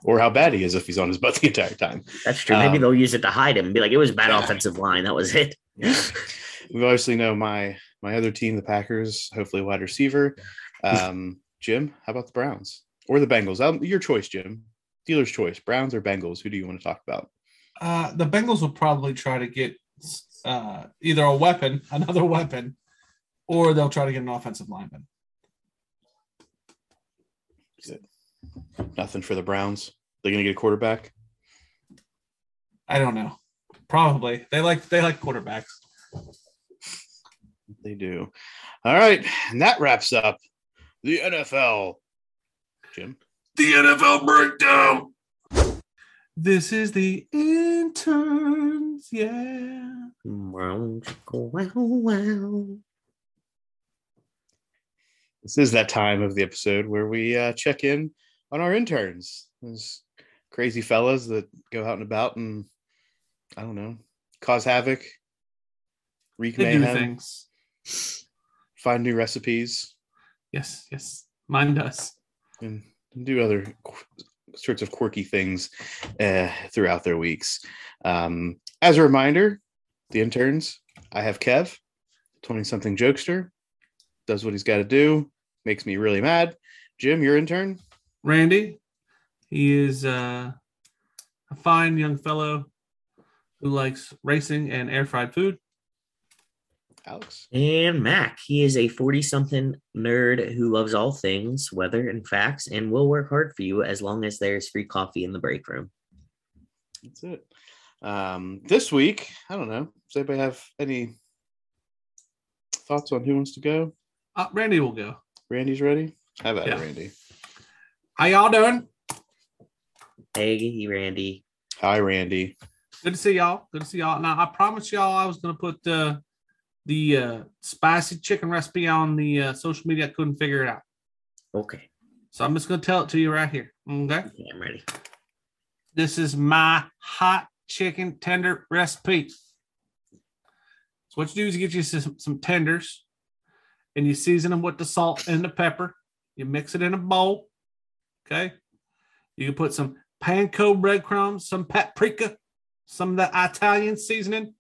Speaker 3: or how bad he is if he's on his butt the entire time.
Speaker 4: That's true. Maybe
Speaker 3: Um,
Speaker 4: they'll use it to hide him and be like, it was bad
Speaker 3: Yeah.
Speaker 4: offensive line. That was it.
Speaker 3: We obviously know my my other team, the Packers, hopefully wide receiver. Um, Jim, how about the Browns or the Bengals? Um, your choice, Jim. Dealer's choice: Browns or Bengals? Who do you want to talk about?
Speaker 5: uh, the Bengals will probably try to get uh, either a weapon, another weapon, or they'll try to get an offensive lineman.
Speaker 3: Nothing for the Browns. They're gonna get a quarterback.
Speaker 5: I don't know. Probably they like they like quarterbacks.
Speaker 3: They do. All right, and that wraps up the NFL. Jim,
Speaker 1: The NFL breakdown.
Speaker 5: This is the interns. Yeah.
Speaker 4: Wow, wow, wow.
Speaker 3: This is that time of the episode where we uh, check in on our interns, those crazy fellas that go out and about and I don't know, cause havoc, wreak
Speaker 5: They do things.
Speaker 3: Find new recipes,
Speaker 5: Yes, yes. Mine does.
Speaker 3: and do other qu- sorts of quirky things uh, throughout their weeks. Um, as a reminder, the interns, I have Kev, 20 something jokester, does what he's got to do, makes me really mad. Jim, your intern?
Speaker 5: Randy, he is uh, a fine young fellow who likes racing and air fried food.
Speaker 3: Alex.
Speaker 4: And Mac, he is a 40 something nerd who loves all things, weather and facts, and will work hard for you as long as there's free coffee in the break room.
Speaker 3: That's it. Um, this week, I don't know. Does anybody have any thoughts on who wants to go?
Speaker 5: Uh, Randy will go.
Speaker 3: Randy's ready. How about it,
Speaker 5: Yeah.
Speaker 3: Randy?
Speaker 5: How y'all doing?
Speaker 4: Hey, Randy.
Speaker 3: Hi, Randy.
Speaker 5: Good to see y'all. Good to see y'all. Now I promised y'all I was gonna put uh, the uh, spicy chicken recipe on the uh, social media. I couldn't figure it out,
Speaker 4: Okay.
Speaker 5: so I'm just gonna tell it to you right here. Okay.
Speaker 4: Yeah, I'm ready.
Speaker 5: This is my hot chicken tender recipe. So what you do is you get you some, some tenders and you season them with the salt and the pepper. You mix it in a bowl. Okay. You can put some panko breadcrumbs, some paprika, some of that Italian seasoning,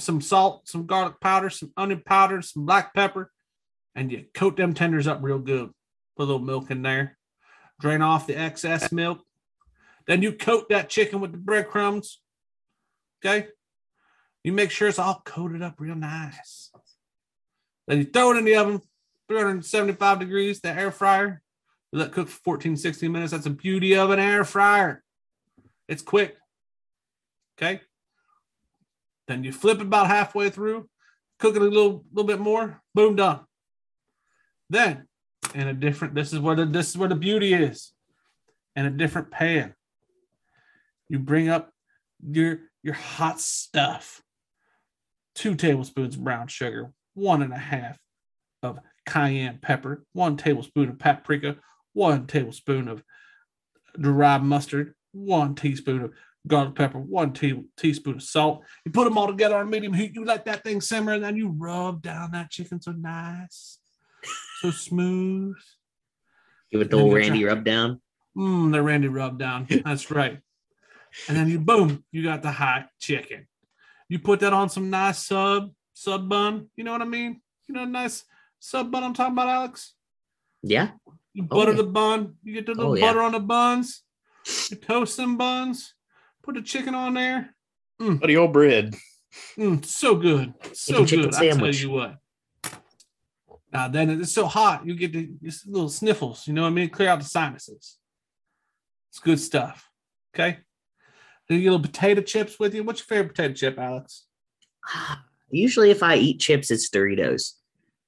Speaker 5: some salt, some garlic powder, some onion powder, some black pepper, and you coat them tenders up real good. Put a little milk in there. Drain off the excess milk. Then you coat that chicken with the breadcrumbs. Okay. You make sure it's all coated up real nice. Then you throw it in the oven, 375 degrees, the air fryer. You let cook for 14, 16 minutes. That's the beauty of an air fryer. It's quick. Okay. Then you flip it about halfway through, cook it a little, little bit more, boom, done. Then in a different, this is where the this is where the beauty is. In a different pan. You bring up your your hot stuff. Two tablespoons of brown sugar, one and a half of cayenne pepper, one tablespoon of paprika, one tablespoon of dried mustard, one teaspoon of garlic pepper, one tea- teaspoon of salt. You put them all together on medium heat. You let that thing simmer, and then you rub down that chicken so nice, so smooth.
Speaker 4: Give it the old Randy
Speaker 5: try-
Speaker 4: rub down.
Speaker 5: Mmm, the Randy rub down. That's right. And then you boom, you got the hot chicken. You put that on some nice sub sub bun. You know what I mean? You know, nice sub bun I'm talking about, Alex.
Speaker 4: Yeah.
Speaker 5: You
Speaker 4: Oh,
Speaker 5: butter
Speaker 4: yeah.
Speaker 5: the bun. You get the oh, little
Speaker 4: Oh, yeah.
Speaker 5: butter on the buns. You toast them buns. Put a chicken on there.
Speaker 3: Buddy old bread.
Speaker 5: Mm, so good, so
Speaker 4: a chicken
Speaker 5: good. I tell you what. Now then, it's so hot, you get the little sniffles. You know what I mean? Clear out the sinuses. It's good stuff. Okay. Then you get little potato chips with you. What's your favorite potato chip, Alex?
Speaker 4: Usually, if I eat chips, it's Doritos.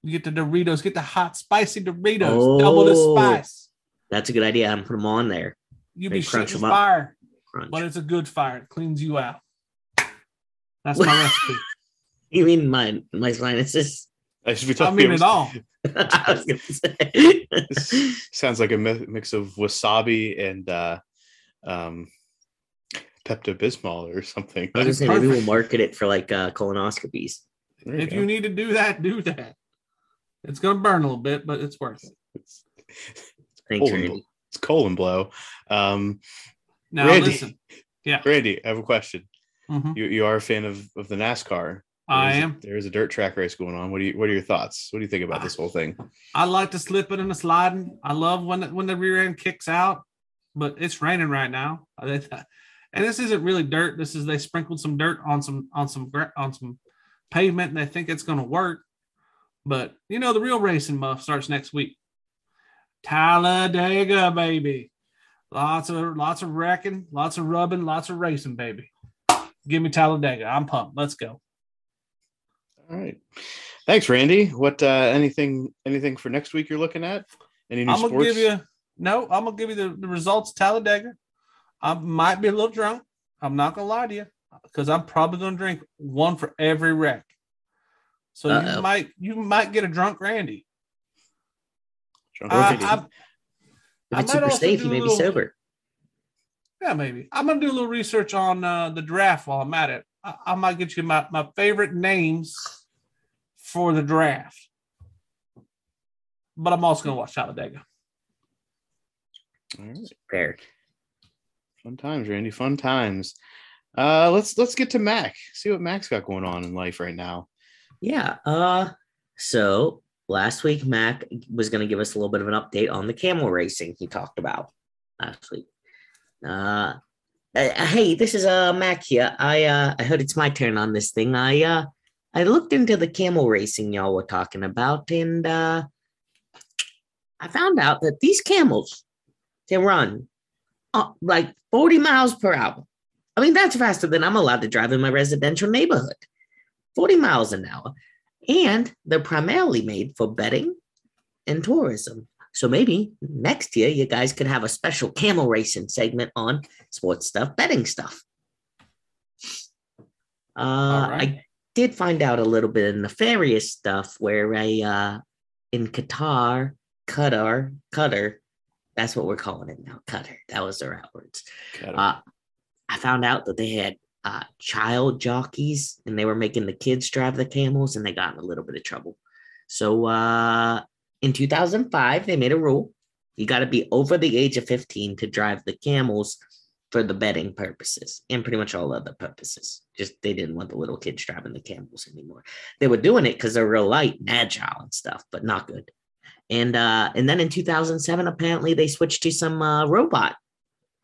Speaker 5: You get the Doritos. Get the hot, spicy Doritos. Double the
Speaker 4: Oh.
Speaker 5: spice.
Speaker 4: That's a good idea. I'm put them on there.
Speaker 5: You
Speaker 4: They
Speaker 5: be
Speaker 4: crunch
Speaker 5: shitting
Speaker 4: 'em up.
Speaker 5: fire,
Speaker 4: Crunch.
Speaker 5: but it's a good fire. It cleans you out. That's my recipe.
Speaker 4: You mean my my sinuses?
Speaker 3: I should be talking.
Speaker 5: I mean it all.
Speaker 4: I was gonna say.
Speaker 3: Sounds like a mi- mix of wasabi and uh, um, Pepto Bismol or something.
Speaker 4: I was gonna say maybe we'll market it for like uh, colonoscopies.
Speaker 3: There
Speaker 5: If
Speaker 3: go.
Speaker 5: you need to do that, do that. It's gonna burn a little bit, but it's worth it.
Speaker 3: it's,
Speaker 4: Thanks,
Speaker 3: colon,
Speaker 4: Randy.
Speaker 3: it's colon blow. Um,
Speaker 5: Now
Speaker 3: Randy.
Speaker 5: listen, yeah,
Speaker 3: Randy, I have a question.
Speaker 5: Mhm.
Speaker 3: You you are a fan of, of the NASCAR.
Speaker 5: I
Speaker 3: There a-
Speaker 5: am.
Speaker 3: there is a dirt track race going on. What do you what are your thoughts? What do you think about
Speaker 5: Ah.
Speaker 3: this whole thing?
Speaker 5: I like to slip it in the sliding. I love when the, when the rear end kicks out, but it's raining right now. And this isn't really dirt. This is they sprinkled some dirt on some on some on some pavement, and they think it's going to work. But you know, the real racing muff starts next week. Talladega, baby. Lots of lots of wrecking, lots of rubbing, lots of racing, baby. Give me Talladega. I'm pumped. Let's go.
Speaker 3: All right. Thanks, Randy. What uh anything anything for next week you're looking at? Any new
Speaker 5: I'm gonna
Speaker 3: sports?
Speaker 5: give you no. I'm gonna give you the, the results. of Talladega. I might be a little drunk. I'm not gonna lie to you because I'm probably gonna drink one for every wreck. So
Speaker 4: Uh-oh.
Speaker 5: you might you might get a drunk Randy.
Speaker 3: Sean Clifford.
Speaker 5: I'm-
Speaker 4: If
Speaker 5: I
Speaker 4: it's
Speaker 5: might
Speaker 4: super
Speaker 5: also
Speaker 4: safe, you
Speaker 5: a
Speaker 4: may be sober.
Speaker 5: Yeah, maybe. I'm gonna do a little research on uh, the draft while I'm at it. I, I might get you my, my favorite names for the draft. But I'm also gonna watch Talladega.
Speaker 3: All right.
Speaker 4: Fair.
Speaker 3: Fun times, Randy. Fun times. Uh, let's let's get to Mac. See what Mac's got going on in life right now.
Speaker 4: Yeah. Uh so last week Mac was gonna give us a little bit of an update on the camel racing he talked about last week. Uh uh, hey, this is uh Mac here. I uh I heard it's my turn on this thing. I uh I looked into the camel racing y'all were talking about, and uh I found out that these camels can run uh, like 40 miles per hour. I mean, that's faster than I'm allowed to drive in my residential neighborhood. 40 miles an hour. And they're primarily made for betting and tourism. So maybe next year you guys could have a special camel racing segment on sports stuff, betting stuff. Uh,
Speaker 5: right.
Speaker 4: I did find out a little bit of nefarious stuff where I, uh, in Qatar, Qatar, Qatar, that's what we're calling it now, Qatar. That was their outwards. Uh, I found out that they had uh, child jockeys and they were making the kids drive the camels and they got in a little bit of trouble. So uh, in 2005, they made a rule. You got to be over the age of 15 to drive the camels for the betting purposes and pretty much all other purposes. Just they didn't want the little kids driving the camels anymore. They were doing it because they're real light and agile and stuff, but not good. And uh, and then in 2007, apparently they switched to some uh, robot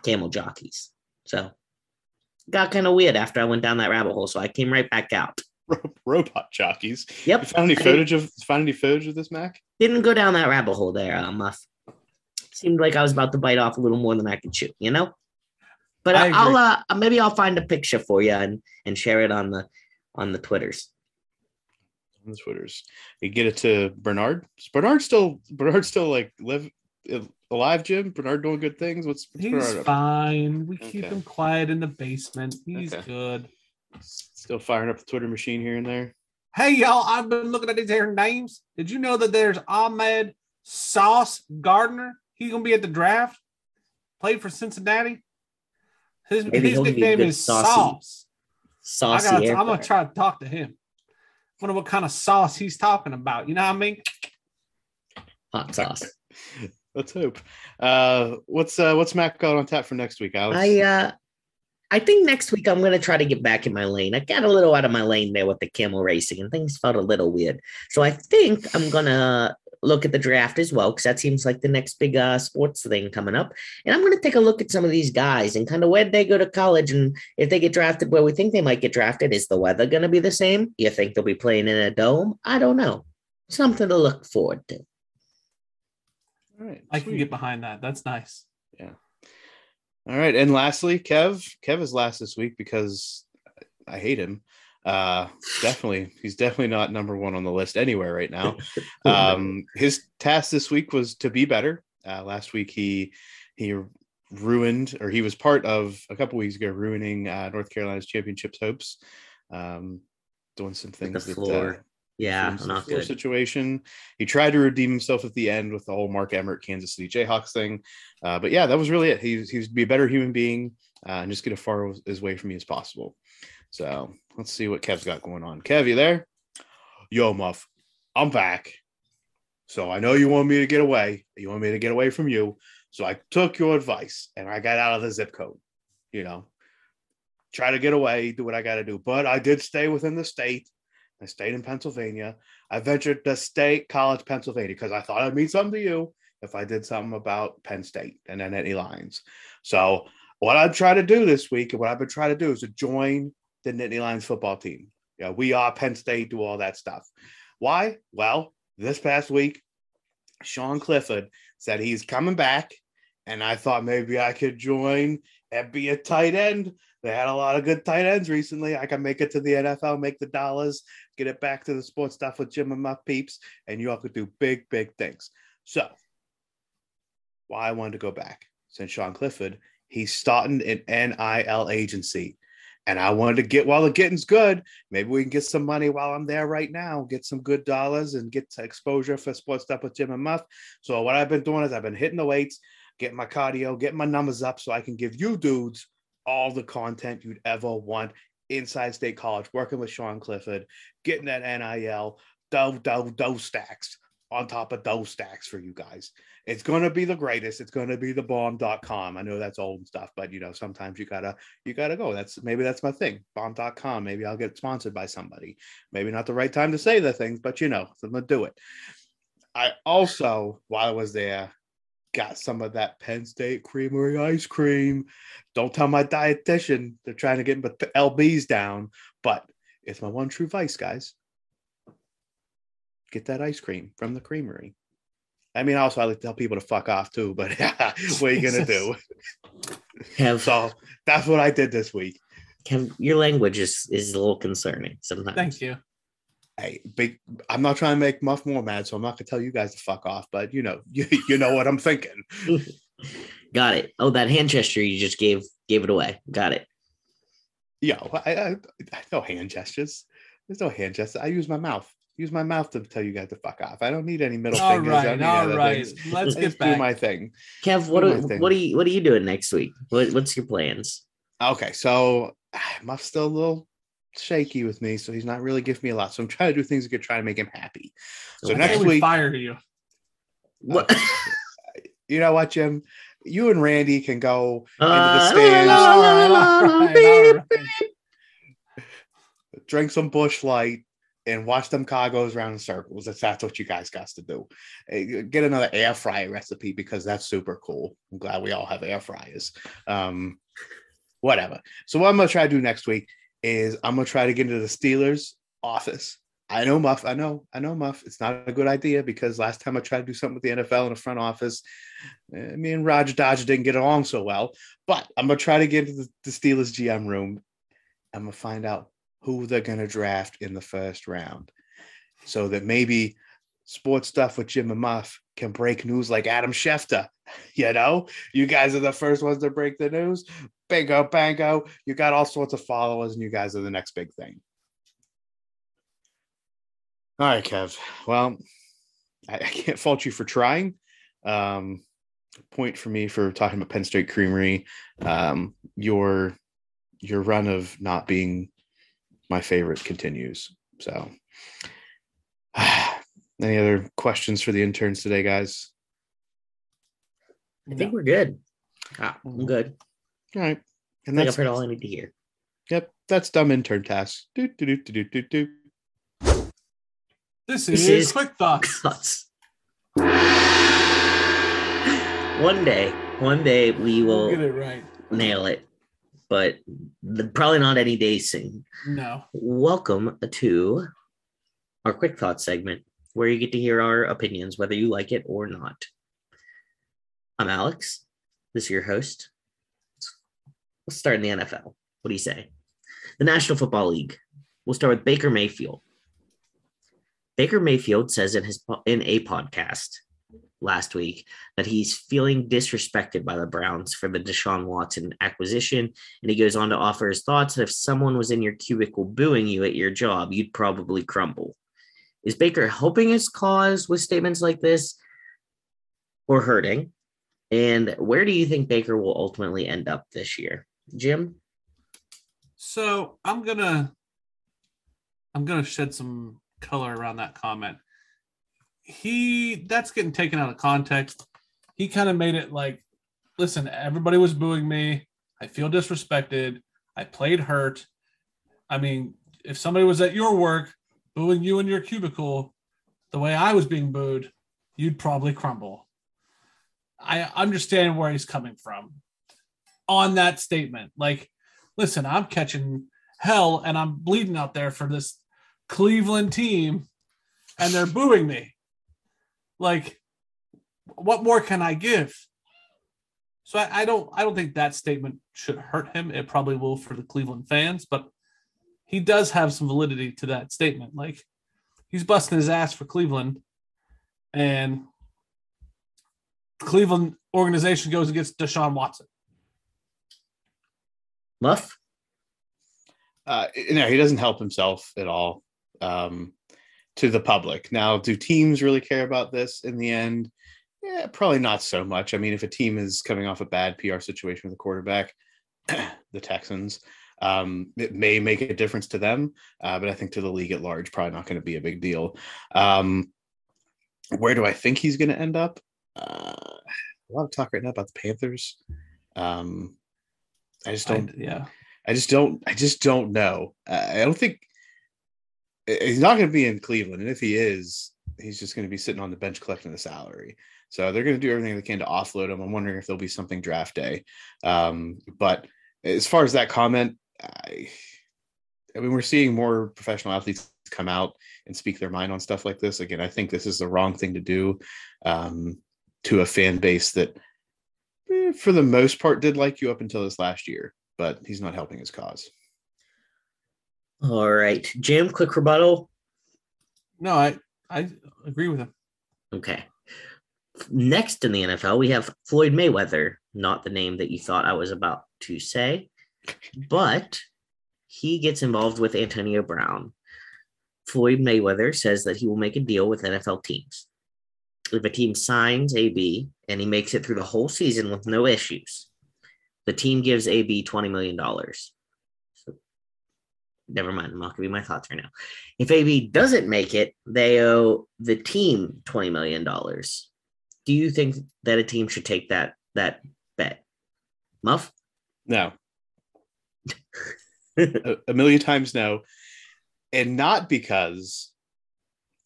Speaker 4: camel jockeys. So got kind of weird after I went down that rabbit hole. So I came right back out.
Speaker 3: Robot jockeys.
Speaker 4: Yep.
Speaker 3: You found any
Speaker 4: I
Speaker 3: footage of found any footage of this Mac?
Speaker 4: Didn't go down that rabbit hole there, uh, Muff. Seemed like I was about to bite off a little more than I could chew, you know. But
Speaker 5: I
Speaker 4: I I'll uh, maybe I'll find a picture for you and and share it on the on the twitters.
Speaker 3: On the Twitters. You get it to Bernard. Is Bernard still Bernard still like live alive, Jim? Bernard doing good things? What's, what's
Speaker 5: He's
Speaker 3: Bernard up to?
Speaker 5: fine. We keep him quiet in the basement. He's
Speaker 3: Okay.
Speaker 5: good.
Speaker 3: Still firing up the Twitter machine here and there.
Speaker 5: Hey y'all, I've been looking at these here names. Did you know that there's Ahmad Sauce Gardner? He's gonna be at the draft. Played for Cincinnati. His,
Speaker 4: Maybe
Speaker 5: his nickname is
Speaker 4: saucy-
Speaker 5: Sauce. I
Speaker 4: Saucy
Speaker 5: gotta,
Speaker 4: air
Speaker 5: I'm gonna try to talk to him. Wonder what kind of sauce he's talking about. You know what I mean?
Speaker 4: hot sauce.
Speaker 3: Let's hope. Uh, what's uh, what's Mac got on tap for next week, Alex?
Speaker 4: I uh I think next week I'm gonna try to get back in my lane. I got a little out of my lane there with the camel racing and things felt a little weird. So I think I'm gonna look at the draft as well, because that seems like the next big uh sports thing coming up. And I'm gonna take a look at some of these guys and kind of where they go to college and if they get drafted where we think they might get drafted, is the weather gonna be the same? You think they'll be playing in a dome? I don't know. Something to look forward to.
Speaker 3: All right,
Speaker 5: I can get behind that. That's nice. Yeah.
Speaker 3: All right, and lastly, Kev. Kev is last this week because I hate him. Uh, definitely, he's definitely not number one on the list anywhere right now. Um, his task this week was to be better. Uh, last week he he ruined, or he was part of a couple weeks ago ruining uh, North Carolina's championships hopes. Um, doing some things that
Speaker 4: floor.
Speaker 3: uh,
Speaker 4: yeah, not good.
Speaker 3: situation. He tried to redeem himself at the end with the whole Mark Emmert Kansas City Jayhawks thing. Uh, but yeah, that was really it. He he was be a better human being uh, and just get as far as way from me as possible. So let's see what Kev's got going on. Kev, you there? Yo, Muff, I'm back. So I know you want me to get away. You want me to get away from you. So I took your advice and I got out of the zip code. You know, try to get away, do what I got to do. But I did stay within the state. I stayed in Pennsylvania. I ventured to state college, Pennsylvania, because I thought I'd mean something to you if I did something about Penn State and Nittany Lions. So what I've tried to do this week and what I've been trying to do is to join the Nittany Lions football team. Yeah, we are Penn State, do all that stuff. Why? Well, this past week, Sean Clifford said he's coming back, and I thought maybe I could join and be a tight end. They had a lot of good tight ends recently. I can make it to the NFL, make the dollars, get it back to the sports stuff with Jim and my peeps, and you all could do big, big things. So, why I wanted to go back since Sean Clifford, he's starting an NIL agency. and I wanted to get while the getting's good. Maybe we can get some money while I'm there right now, get some good dollars and get exposure for sports stuff with Jim and Muff. So what I've been doing is I've been hitting the weights, getting my cardio, getting my numbers up so I can give you dudes all the content you'd ever want inside state college, working with Sean Clifford, getting that NIL, dough, dough, dough stacks on top of those stacks for you guys. It's going to be the greatest. It's going to be the bomb.com. I know that's old stuff, but you know, sometimes you gotta, you gotta go. That's maybe that's my thing. Bomb.com. Maybe I'll get sponsored by somebody. Maybe not the right time to say the things, but you know, I'm going to do it. I also, while I was there, got some of that Penn State Creamery ice cream. Don't tell my dietitian they're trying to get my LBs down, but it's my one true vice, guys. Get that ice cream from the creamery. I mean, also I like to tell people to fuck off too, but what are you gonna do?
Speaker 4: Kev,
Speaker 3: So that's what I did this week.
Speaker 4: Kev, your language is is a little concerning sometimes.
Speaker 5: Thank you.
Speaker 3: Hey, big. I'm not trying to make Muff more mad, so I'm not gonna tell you guys to fuck off. But you know, you, you know what I'm thinking.
Speaker 4: Got it. Oh, that hand gesture you just gave gave it away. Got it.
Speaker 3: Yo, I, I, I no hand gestures. There's no hand gestures. I use my mouth. Use my mouth to tell you guys to fuck off. I don't need any middle
Speaker 5: All
Speaker 3: fingers. I don't
Speaker 5: right,
Speaker 3: need
Speaker 5: all
Speaker 3: things.
Speaker 5: Let's get
Speaker 3: just do my thing.
Speaker 4: Kev, what
Speaker 3: Do
Speaker 4: are, what are you what are you doing next week? What, what's your plans?
Speaker 3: Okay, so Muff's still a little shaky with me, so he's not really giving me a lot. So I'm trying to do things that could try to make him happy. So
Speaker 4: Okay.
Speaker 3: next
Speaker 5: Before we
Speaker 3: week,
Speaker 5: fire you.
Speaker 4: What?
Speaker 3: you know what, Jim? You and Randy can go
Speaker 4: Uh,
Speaker 3: stands.
Speaker 4: la, la, la,
Speaker 5: right,
Speaker 4: beep.
Speaker 3: drink some Busch Light and watch them car goes around in circles. If that's what you guys got to do. Eh, Get another air fryer recipe because that's super cool. I'm glad we all have air fryers. Um, whatever. So what I'm gonna try to do next week is I'm gonna try to get into the Steelers office. I know Muff. I know. I know Muff. It's not a good idea because last time I tried to do something with the NFL in the front office, eh, me and Roger Dodger didn't get along so well. But I'm gonna try to get into the Steelers GM room. I'm gonna find out who they're gonna draft in the first round, so that maybe sports stuff with Jim and Muff can break news like Adam Schefter. You know, you guys are the first ones to break the news. Bingo, bango. You got all sorts of followers, and you guys are the next big thing. All right, Kev. Well, I, I can't fault you for trying. Um, point for me for talking about Penn State Creamery. Um, your your run of not being my favorite continues. So, any other questions for the interns today, guys?
Speaker 4: I think we're good. Ah, I'm good.
Speaker 3: All right. And that's
Speaker 4: I've heard all I need to hear.
Speaker 3: yep, that's dumb intern tasks. Do, do, do, do, do, do, do.
Speaker 5: This
Speaker 4: This
Speaker 5: is,
Speaker 4: is-
Speaker 5: quick thoughts.
Speaker 4: Thoughts. one day, one day we
Speaker 5: We'll get it right.
Speaker 4: nail it, but the, probably not any day soon.
Speaker 5: No.
Speaker 4: Welcome to our quick Thoughts segment where you get to hear our opinions, whether you like it or not. I'm Alex. This is your host. Start in the NFL. What do you say? The National Football League. We'll start with Baker Mayfield. Baker Mayfield says in his in a podcast last week that he's feeling disrespected by the Browns for the Deshaun Watson acquisition, and he goes on to offer his thoughts that if someone was in your cubicle booing you at your job, you'd probably crumble. Is Baker helping his cause with statements like this, or hurting? And where do you think Baker will ultimately end up this year, Jim?
Speaker 5: So I'm gonna I'm gonna shed some color around that comment. He that's getting taken out of context. He kind of made it like, listen, everybody was booing me. I feel disrespected. I played hurt. I mean, if somebody was at your work booing you in your cubicle the way I was being booed, you'd probably crumble. I understand where he's coming from on that statement. Like, listen, I'm catching hell and I'm bleeding out there for this Cleveland team and they're booing me. Like, what more can I give? So I, I don't I don't think that statement should hurt him. It probably will for the Cleveland fans, but he does have some validity to that statement. Like he's busting his ass for Cleveland and Cleveland organization goes against Deshaun Watson.
Speaker 4: Muff?
Speaker 3: Uh, no, he doesn't help himself at all um, to the public. Now, do teams really care about this in the end? Yeah, probably not so much. I mean, if a team is coming off a bad PR situation with a quarterback, the Texans, um, it may make a difference to them, uh, but I think to the league at large, probably not going to be a big deal. Um, where do I think he's going to end up? Uh, a lot of talk right now about the Panthers. Um, I just don't.
Speaker 5: I- yeah.
Speaker 3: I just don't. I just don't know. I don't think he's not going to be in Cleveland, and if he is, he's just going to be sitting on the bench collecting the salary. So they're going to do everything they can to offload him. I'm wondering if there'll be something draft day. Um, but as far as that comment, I, I mean, we're seeing more professional athletes come out and speak their mind on stuff like this. Again, I think this is the wrong thing to do um, to a fan base that, eh, for the most part, did like you up until this last year, but he's not helping his cause.
Speaker 4: All right, Jim, quick rebuttal.
Speaker 5: No, I I agree with him.
Speaker 4: Okay. Next in the NFL, we have Floyd Mayweather, not the name that you thought I was about to say, but he gets involved with Antonio Brown. Floyd Mayweather says that he will make a deal with NFL teams. If a team signs AB and he makes it through the whole season with no issues, the team gives AB $20 million. So, never mind. I'm not be my thoughts right now. If AB doesn't make it, they owe the team $20 million. Do you think that a team should take that that bet? Muff?
Speaker 3: No. a, a million times no. And not because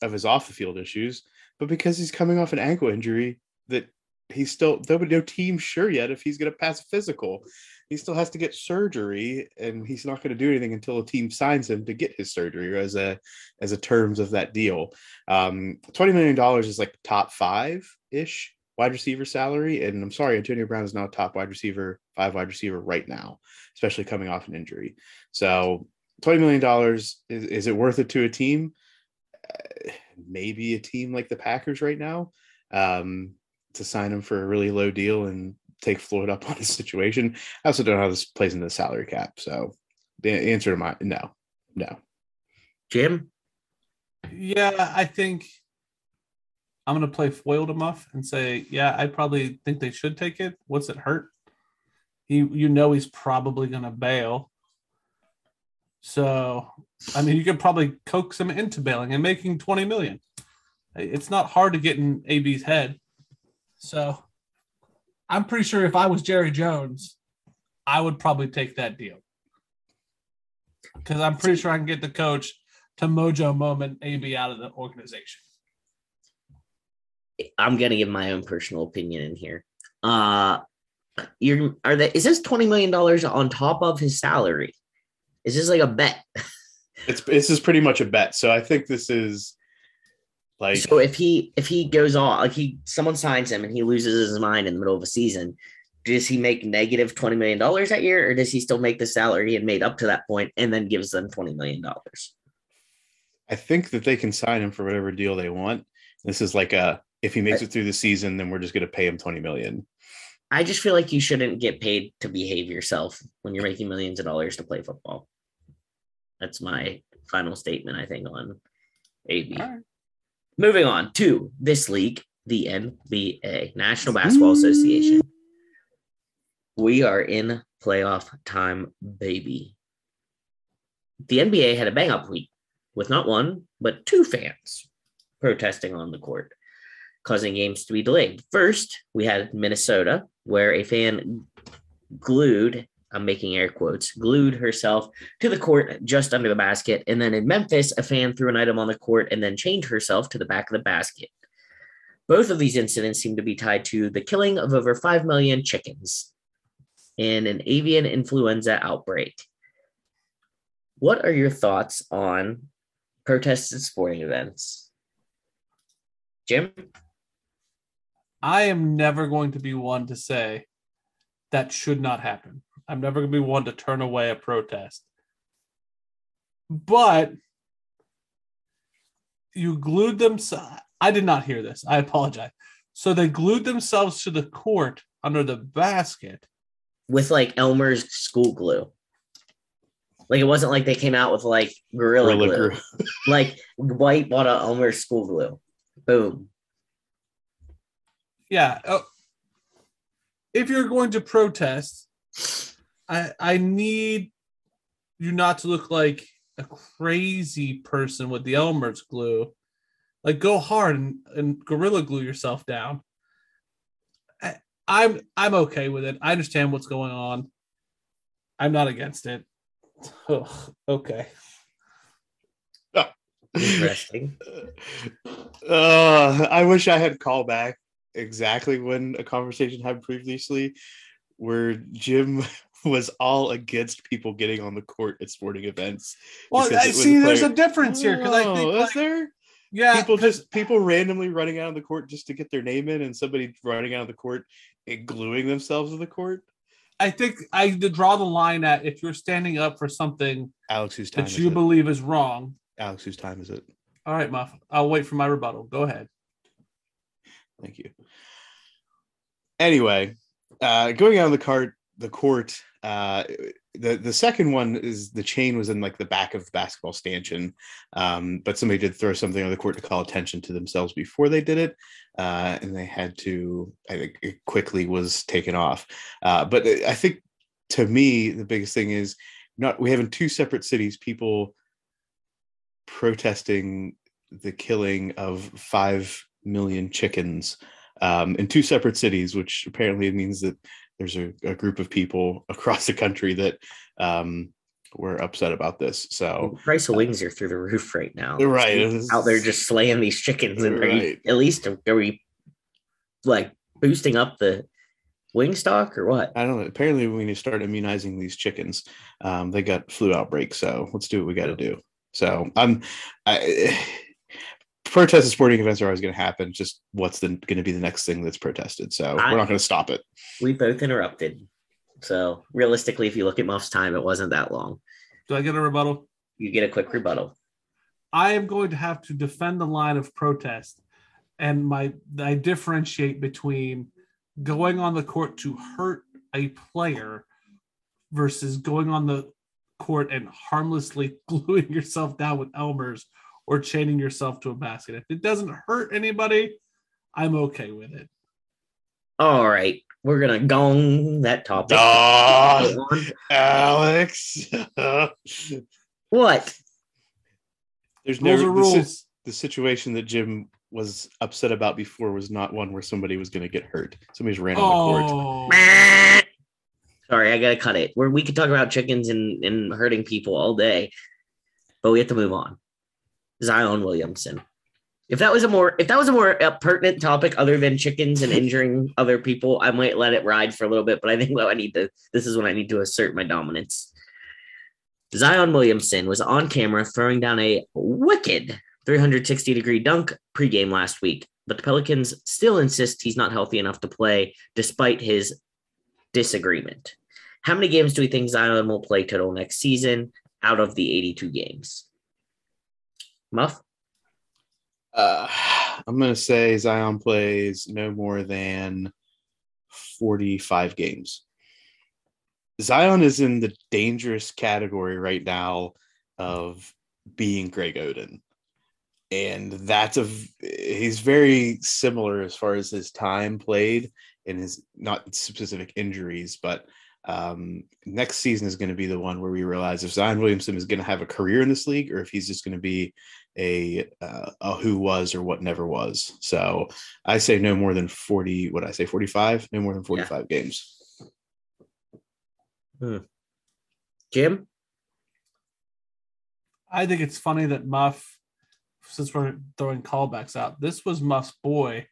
Speaker 3: of his off the field issues, but because he's coming off an ankle injury that he's still no team sure yet if he's gonna pass a physical. He still has to get surgery and he's not going to do anything until a team signs him to get his surgery as a as a terms of that deal. Um 20 million dollars is like top five ish wide receiver salary. And I'm sorry, Antonio Brown is now a top wide receiver, five wide receiver right now, especially coming off an injury. So $20 million, is, is it worth it to a team? Uh, maybe a team like the Packers right now um, to sign him for a really low deal and take Floyd up on his situation. I also don't know how this plays into the salary cap. So the answer to my no, no.
Speaker 4: Jim?
Speaker 5: Yeah, I think I'm gonna play foil to Muff and say, yeah, I probably think they should take it. What's it hurt? He, you know, he's probably gonna bail. So, I mean, you could probably coax him into bailing and making 20 million. It's not hard to get in AB's head. So, I'm pretty sure if I was Jerry Jones, I would probably take that deal because I'm pretty sure I can get the coach to mojo moment AB out of the organization.
Speaker 4: I'm gonna give my own personal opinion in here. Uh you're are they is this 20 million dollars on top of his salary? Is this like a bet?
Speaker 3: It's this is pretty much a bet. So I think this is like
Speaker 4: so if he if he goes on like he someone signs him and he loses his mind in the middle of a season, does he make negative 20 million dollars that year or does he still make the salary he had made up to that point and then gives them 20 million dollars?
Speaker 3: I think that they can sign him for whatever deal they want. This is like a if he makes it through the season, then we're just going to pay him 20 million.
Speaker 4: I just feel like you shouldn't get paid to behave yourself when you're making millions of dollars to play football. That's my final statement, I think, on AB.
Speaker 5: Right.
Speaker 4: Moving on to this league, the NBA, National Basketball Association. We are in playoff time, baby. The NBA had a bang up week with not one, but two fans protesting on the court, causing games to be delayed. First, we had Minnesota, where a fan glued, I'm making air quotes, glued herself to the court just under the basket. And then in Memphis, a fan threw an item on the court and then chained herself to the back of the basket. Both of these incidents seem to be tied to the killing of over 5 million chickens in an avian influenza outbreak. What are your thoughts on protests at sporting events? Jim?
Speaker 5: I am never going to be one to say that should not happen. I'm never going to be one to turn away a protest. But you glued them. I did not hear this. I apologize. So they glued themselves to the court under the basket.
Speaker 4: With like Elmer's school glue. Like it wasn't like they came out with like gorilla,
Speaker 3: Gorilla
Speaker 4: glue.
Speaker 3: Glue.
Speaker 4: Like White bought a Elmer school glue. Boom.
Speaker 5: Yeah. Oh, if you're going to protest, I I need you not to look like a crazy person with the Elmer's glue. Like go hard and, and gorilla glue yourself down. I, I'm I'm okay with it. I understand what's going on. I'm not against it. Ugh, okay.
Speaker 4: Interesting.
Speaker 3: Uh, I wish I had called back exactly when a conversation happened previously where Jim was all against people getting on the court at sporting events.
Speaker 5: Well, I see.
Speaker 3: a
Speaker 5: There's a difference here because I think like,
Speaker 3: there
Speaker 5: yeah,
Speaker 3: people just people randomly running out of the court just to get their name in, and somebody running out of the court and gluing themselves to the court.
Speaker 5: I think I to draw the line at if you're standing up for something
Speaker 3: Alex, whose time
Speaker 5: that you
Speaker 3: it?
Speaker 5: believe is wrong.
Speaker 3: Alex, whose time is it?
Speaker 5: All right, Muff. I'll wait for my rebuttal. Go ahead.
Speaker 3: Thank you. Anyway, uh, going out on the cart, the court. Uh, the the second one is the chain was in like the back of the basketball stanchion, um, but somebody did throw something on the court to call attention to themselves before they did it, uh, and they had to. I think it quickly was taken off. Uh, but I think to me the biggest thing is not we have in two separate cities people protesting the killing of five million chickens um, in two separate cities, which apparently means that there's a, a group of people across the country that um, were upset about this. So,
Speaker 4: The price of wings are through the roof right now.
Speaker 3: Right,
Speaker 4: Out there just slaying these chickens. And are you,
Speaker 3: Right.
Speaker 4: at least are we like boosting up the wing stock or what?
Speaker 3: I don't know. Apparently, we need to start immunizing these chickens. Um, they got flu outbreak, so let's do what we got to do. So I'm, I, protests at sporting events are always going to happen. Just what's the going to be the next thing that's protested? So
Speaker 4: I-
Speaker 3: we're not going to stop it.
Speaker 4: We both interrupted. So realistically, if you look at Muff's time, it wasn't that long.
Speaker 5: Do I get a rebuttal?
Speaker 4: You get a quick rebuttal.
Speaker 5: I am going to have to defend the line of protest, and my I differentiate between going on the court to hurt a player versus going on the court and harmlessly gluing yourself down with Elmer's or chaining yourself to a basket. If it doesn't hurt anybody, I'm okay with it.
Speaker 4: All right, we're gonna gong that topic.
Speaker 3: Ah, Alex.
Speaker 4: What?
Speaker 3: There's
Speaker 5: Rules
Speaker 3: never
Speaker 5: are
Speaker 3: the,
Speaker 5: rules.
Speaker 3: the situation that Jim was upset about before was not one where somebody was going to get hurt. Somebody's ran on the court.
Speaker 5: Oh,
Speaker 4: Sorry, I gotta cut it. Where we could talk about chickens and, and hurting people all day, but we have to move on. Zion Williamson. If that was a more if that was a more uh, pertinent topic other than chickens and injuring other people, I might let it ride for a little bit. But I think what I need to this is when I need to assert my dominance. Zion Williamson was on camera throwing down a wicked 360 degree dunk pregame last week, but the Pelicans still insist he's not healthy enough to play despite his disagreement. How many games do we think Zion will play total next season out of the 82 games? Muff?
Speaker 3: Uh, I'm going to say Zion plays no more than 45 games. Zion is in the dangerous category right now of being Greg Oden. And that's a he's very similar as far as his time played and his not specific injuries, but um, next season is going to be the one where we realize if Zion Williamson is going to have a career in this league or if he's just going to be a uh, a who was or what never was. So I say no more than 40, what I say 45, no more than 45 games.
Speaker 4: Jim?
Speaker 5: I think it's funny that Muff, since we're throwing callbacks out, this was Muff's boy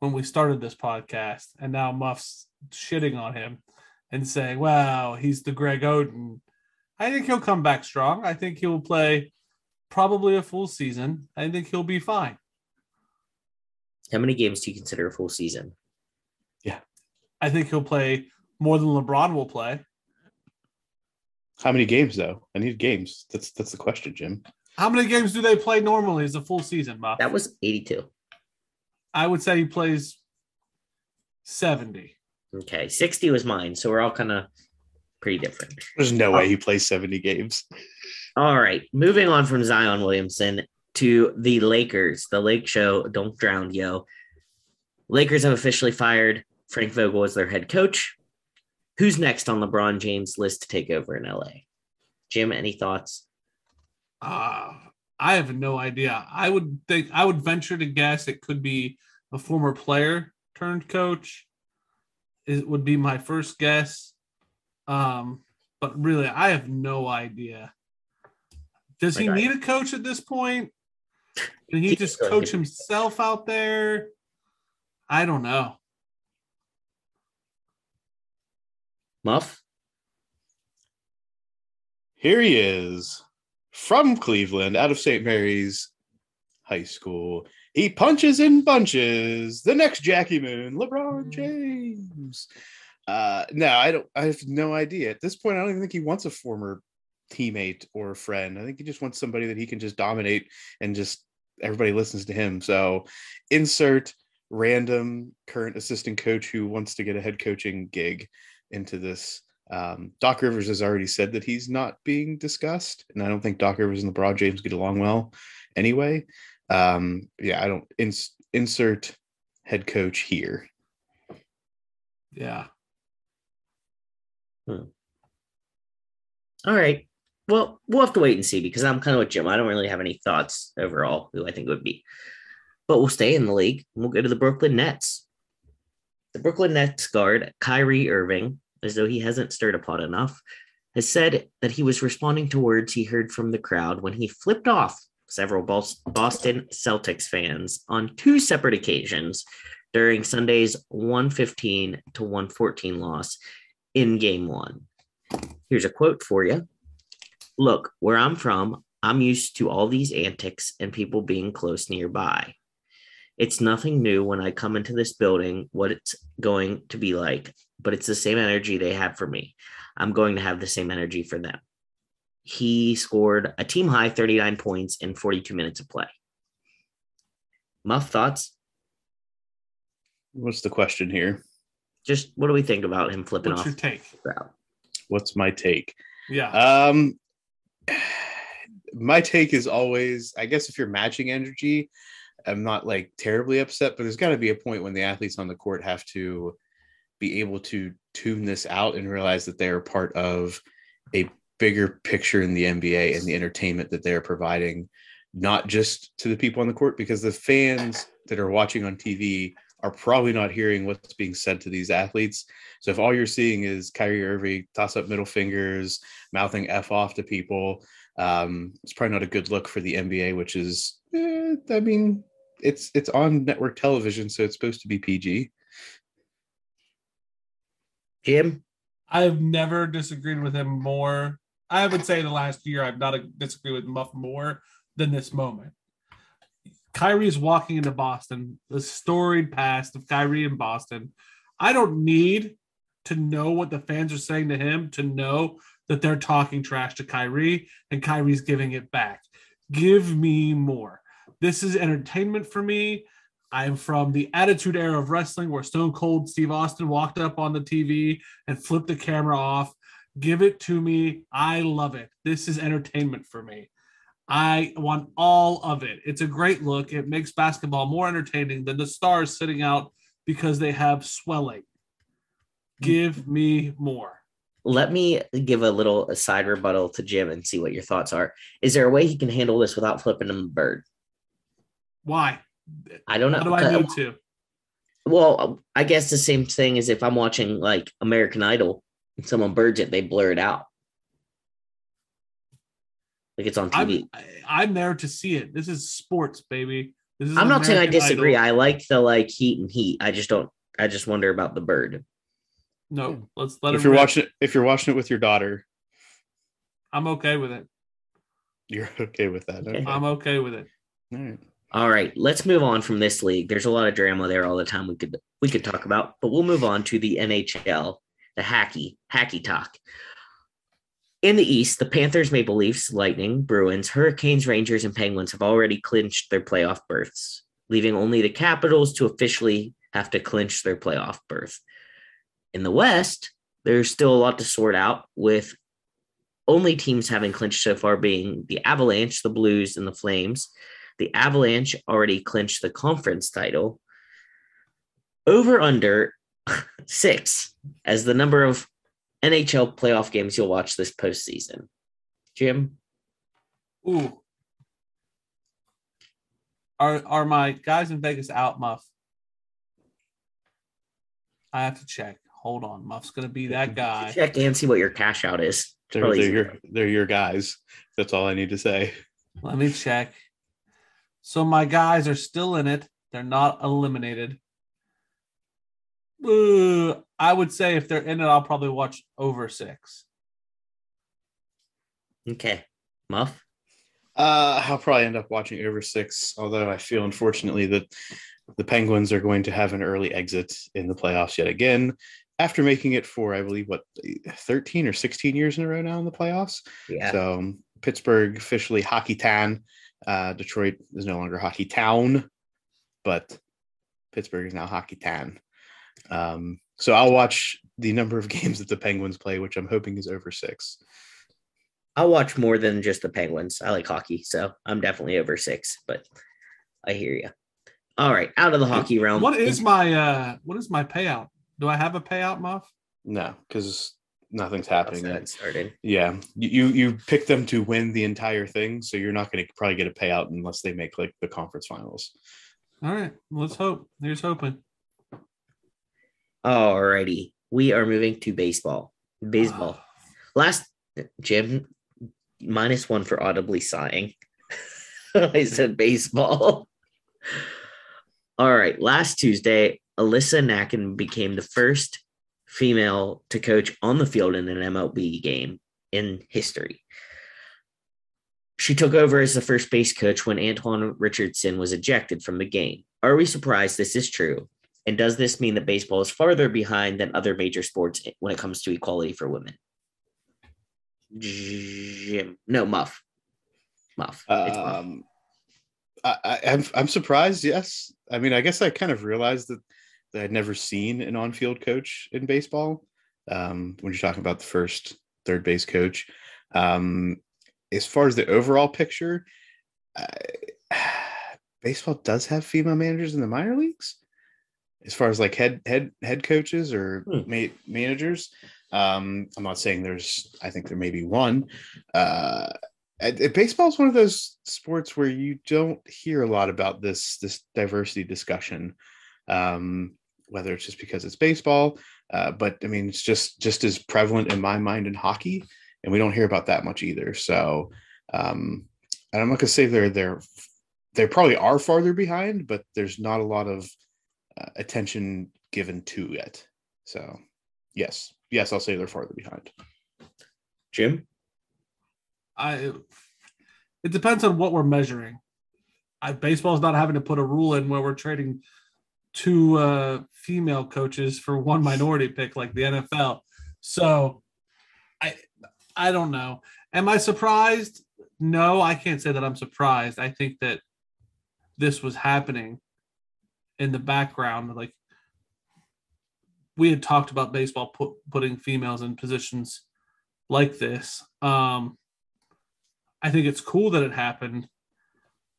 Speaker 5: when we started this podcast, and now Muff's shitting on him and saying, "Wow, he's the Greg Oden." I think he'll come back strong. I think he'll play probably a full season. I think he'll be fine.
Speaker 4: How many games do you consider a full season? Yeah.
Speaker 5: I think he'll play more than LeBron will play.
Speaker 3: How many games though? I need games. That's that's the question, Jim.
Speaker 5: How many games do they play normally as a full season, Muff?
Speaker 4: That was 82.
Speaker 5: I would say he plays 70.
Speaker 4: Okay. 60 was mine. So we're all kind of pretty different.
Speaker 3: There's no way oh. he plays 70 games.
Speaker 4: All right, moving on from Zion Williamson to the Lakers. The Lake Show, don't drown, yo. Lakers have officially fired Frank Vogel as their head coach. Who's next on LeBron James' list to take over in LA? Jim, any thoughts?
Speaker 5: Uh, I have no idea. I would think I would venture to guess it could be a former player turned coach. It would be my first guess. Um, but really, I have no idea. Does he
Speaker 4: I-
Speaker 5: need a coach at this point? Can he
Speaker 4: He
Speaker 5: just coach himself out there? I don't know.
Speaker 4: Muff?
Speaker 3: Here he is from Cleveland, out of St. Mary's High School. He punches in bunches. The next Jackie Moon, LeBron James. Uh, no, I don't. I have no idea at this point. I don't even think he wants a former teammate or a friend. I think he just wants somebody that he can just dominate and just everybody listens to him. So, insert random current assistant coach who wants to get a head coaching gig into this um, Doc Rivers has already said that he's not being discussed, and I don't think Doc Rivers and LeBron James get along well anyway. Um, yeah, I don't ins- insert head coach here.
Speaker 5: Yeah.
Speaker 4: All right. Well, we'll have to wait and see because I'm kind of with Jim. I don't really have any thoughts overall who I think it would be. But we'll stay in the league. and We'll go to the Brooklyn Nets. The Brooklyn Nets guard, Kyrie Irving, as though he hasn't stirred a pot enough, has said that he was responding to words he heard from the crowd when he flipped off several Boston Celtics fans on two separate occasions during Sunday's 115 to 114 loss in game one. Here's a quote for you. Look, where I'm from, I'm used to all these antics and people being close nearby. It's nothing new when I come into this building, what it's going to be like, but it's the same energy they have for me. I'm going to have the same energy for them. He scored a team high 39 points in 42 minutes of play. Muff thoughts?
Speaker 3: What's the question here?
Speaker 4: Just what do we think about him flipping
Speaker 5: What's
Speaker 4: off What's
Speaker 5: your take?
Speaker 3: What's my take?
Speaker 5: Yeah.
Speaker 3: Um, my take is always, I guess, if you're matching energy, I'm not like terribly upset, but there's got to be a point when the athletes on the court have to be able to tune this out and realize that they are part of a bigger picture in the NBA and the entertainment that they're providing, not just to the people on the court, because the fans that are watching on TV are probably not hearing what's being said to these athletes. So if all you're seeing is Kyrie Irving toss up middle fingers, mouthing F off to people, um, it's probably not a good look for the NBA, which is, eh, I mean, it's it's on network television, so it's supposed to be PG.
Speaker 4: Jim?
Speaker 5: I've never disagreed with him more. I would say the last year I've not disagreed with Muff more than this moment. Kyrie's walking into Boston, the storied past of Kyrie in Boston. I don't need to know what the fans are saying to him to know that they're talking trash to Kyrie and Kyrie's giving it back. Give me more. This is entertainment for me. I'm from the Attitude Era of wrestling where Stone Cold Steve Austin walked up on the TV and flipped the camera off. Give it to me. I love it. This is entertainment for me. I want all of it. It's a great look. It makes basketball more entertaining than the stars sitting out because they have swelling. Give me more.
Speaker 4: let me give a little side rebuttal to Jim and see what your thoughts are. Is there a way he can handle this without flipping him a bird?
Speaker 5: Why?
Speaker 4: I don't know.
Speaker 5: What do I uh, need to?
Speaker 4: Well, I guess the same thing as if I'm watching like American Idol and someone birds it, they blur it out. Like it's on TV.
Speaker 5: I'm, I- I'm there to see it. This is sports, baby. This is
Speaker 4: I'm, not saying I disagree.
Speaker 5: Idol.
Speaker 4: I like the like heat and heat. I just don't. I just wonder about the bird.
Speaker 5: No, let's let
Speaker 3: if you're
Speaker 5: rip.
Speaker 3: watching it, if you're watching it with your daughter,
Speaker 5: I'm okay with it.
Speaker 3: you're okay with that.
Speaker 4: Okay.
Speaker 3: Okay.
Speaker 5: I'm okay with it.
Speaker 3: All right.
Speaker 4: All right, let's move on from this league. There's a lot of drama there all the time we could we could talk about, but we'll move on to the NHL, the hacky hacky talk. In the East, the Panthers, Maple Leafs, Lightning, Bruins, Hurricanes, Rangers, and Penguins have already clinched their playoff berths, leaving only the Capitals to officially have to clinch their playoff berth. In the West, there's still a lot to sort out with only teams having clinched so far being the Avalanche, the Blues, and the Flames. The Avalanche already clinched the conference title. Over under six as the number of NHL playoff games you'll watch this postseason. Jim,
Speaker 5: Ooh. Are are my guys in Vegas out, Muff? I have to check. Hold on. Muff's gonna be that guy.
Speaker 4: check and see what your cash out is.
Speaker 3: They're, they're your they're your guys. That's all I need to say.
Speaker 5: Let me check. So my guys are still in it. They're not eliminated. Ooh, I would say if they're in it, I'll probably watch over six.
Speaker 4: Okay. Muff.
Speaker 3: Uh, I'll probably end up watching over six, although I feel unfortunately that the Penguins are going to have an early exit in the playoffs yet again after making it for, I believe, what, 13 or 16 years in a row now in the playoffs.
Speaker 4: Yeah.
Speaker 3: So um, Pittsburgh officially hockey town. Uh, Detroit is no longer hockey town, but Pittsburgh is now hockey town. Um, so I'll watch the number of games that the Penguins play, which I'm hoping is over six.
Speaker 4: I'll watch more than just the Penguins. I like hockey, so I'm definitely over six, but I hear you. All right, out of the hockey realm.
Speaker 5: What is my uh what is my payout? Do I have a payout, Muff?
Speaker 3: No, because nothing's happening
Speaker 4: Outside
Speaker 3: yet.
Speaker 4: started?
Speaker 3: Yeah, you you you pick them to win the entire thing, so you're not going to probably get a payout unless they make like the conference finals.
Speaker 5: All right, let's hope. Here's hoping.
Speaker 4: All righty. We are moving to baseball. Baseball. Last Jim minus one for audibly sighing. I said baseball. All right. Last Tuesday, Alyssa Nakken became the first female to coach on the field in an MLB game in history. She took over as the first base coach when Antoine Richardson was ejected from the game. Are we surprised this is true? And does this mean that baseball is farther behind than other major sports when it comes to equality for women? Jim, no, Muff. Muff. Muff.
Speaker 3: Um, I, I, I'm I'm surprised. Yes, I mean, I guess I kind of realized that, that I'd never seen an on-field coach in baseball. Um, when you're talking about the first third base coach, um, as far as the overall picture, I, baseball does have female managers in the minor leagues. As far as like head head head coaches or
Speaker 4: Hmm.
Speaker 3: ma- managers, um, I'm not saying there's. I think there may be one. Uh, baseball is one of those sports where you don't hear a lot about this this diversity discussion um whether it's just because it's baseball uh, but i mean it's just just as prevalent in my mind in hockey and we don't hear about that much either so um and i'm not going to say they're they're they probably are farther behind but there's not a lot of uh, attention given to it so yes yes i'll say they're farther behind
Speaker 4: Jim?
Speaker 5: I it depends on what we're measuring. I baseball's not having to put a rule in where we're trading two uh, female coaches for one minority pick like the NFL. So I I don't know. Am I surprised? No, I can't say that I'm surprised. I think that this was happening in the background. Like we had talked about baseball put, putting females in positions like this. Um, I think it's cool that it happened.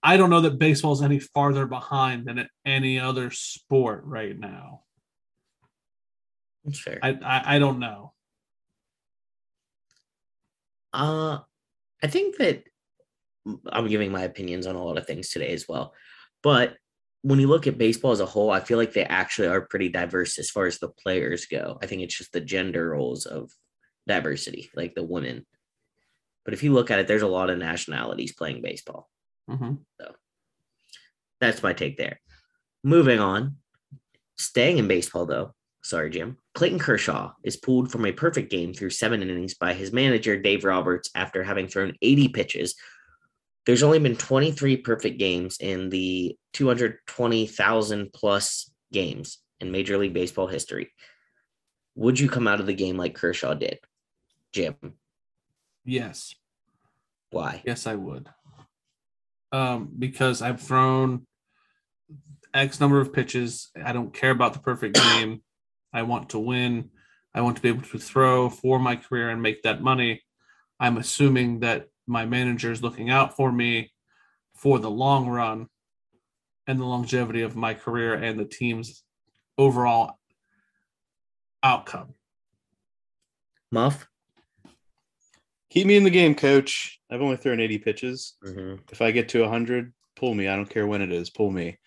Speaker 5: I don't know that baseball's any farther behind than any other sport right now.
Speaker 4: That's fair.
Speaker 5: I I, I don't know.
Speaker 4: Uh, I think that I'm giving my opinions on a lot of things today as well. But when you look at baseball as a whole, I feel like they actually are pretty diverse as far as the players go. I think it's just the gender roles of diversity, like the women. But if you look at it, there's a lot of nationalities playing baseball.
Speaker 5: Mhm.
Speaker 4: That's my take there. Moving on, staying in baseball though. Sorry, Jim. Clayton Kershaw is pulled from a perfect game through seven innings by his manager, Dave Roberts, after having thrown 80 pitches. There's only been 23 perfect games in the 220,000 plus games in Major League Baseball history. Would you come out of the game like Kershaw did? Jim,
Speaker 5: Yes.
Speaker 4: why?
Speaker 5: Yes, I would. Um, because I've thrown X number of pitches. I don't care about the perfect game. I want to win. I want to be able to throw for my career and make that money. I'm assuming that my manager is looking out for me for the long run and the longevity of my career and the team's overall outcome.
Speaker 4: Muff.
Speaker 3: Keep me in the game, coach. I've only thrown 80 pitches.
Speaker 4: Mhm.
Speaker 3: If I get to 100, pull me. I don't care when it is. Pull me.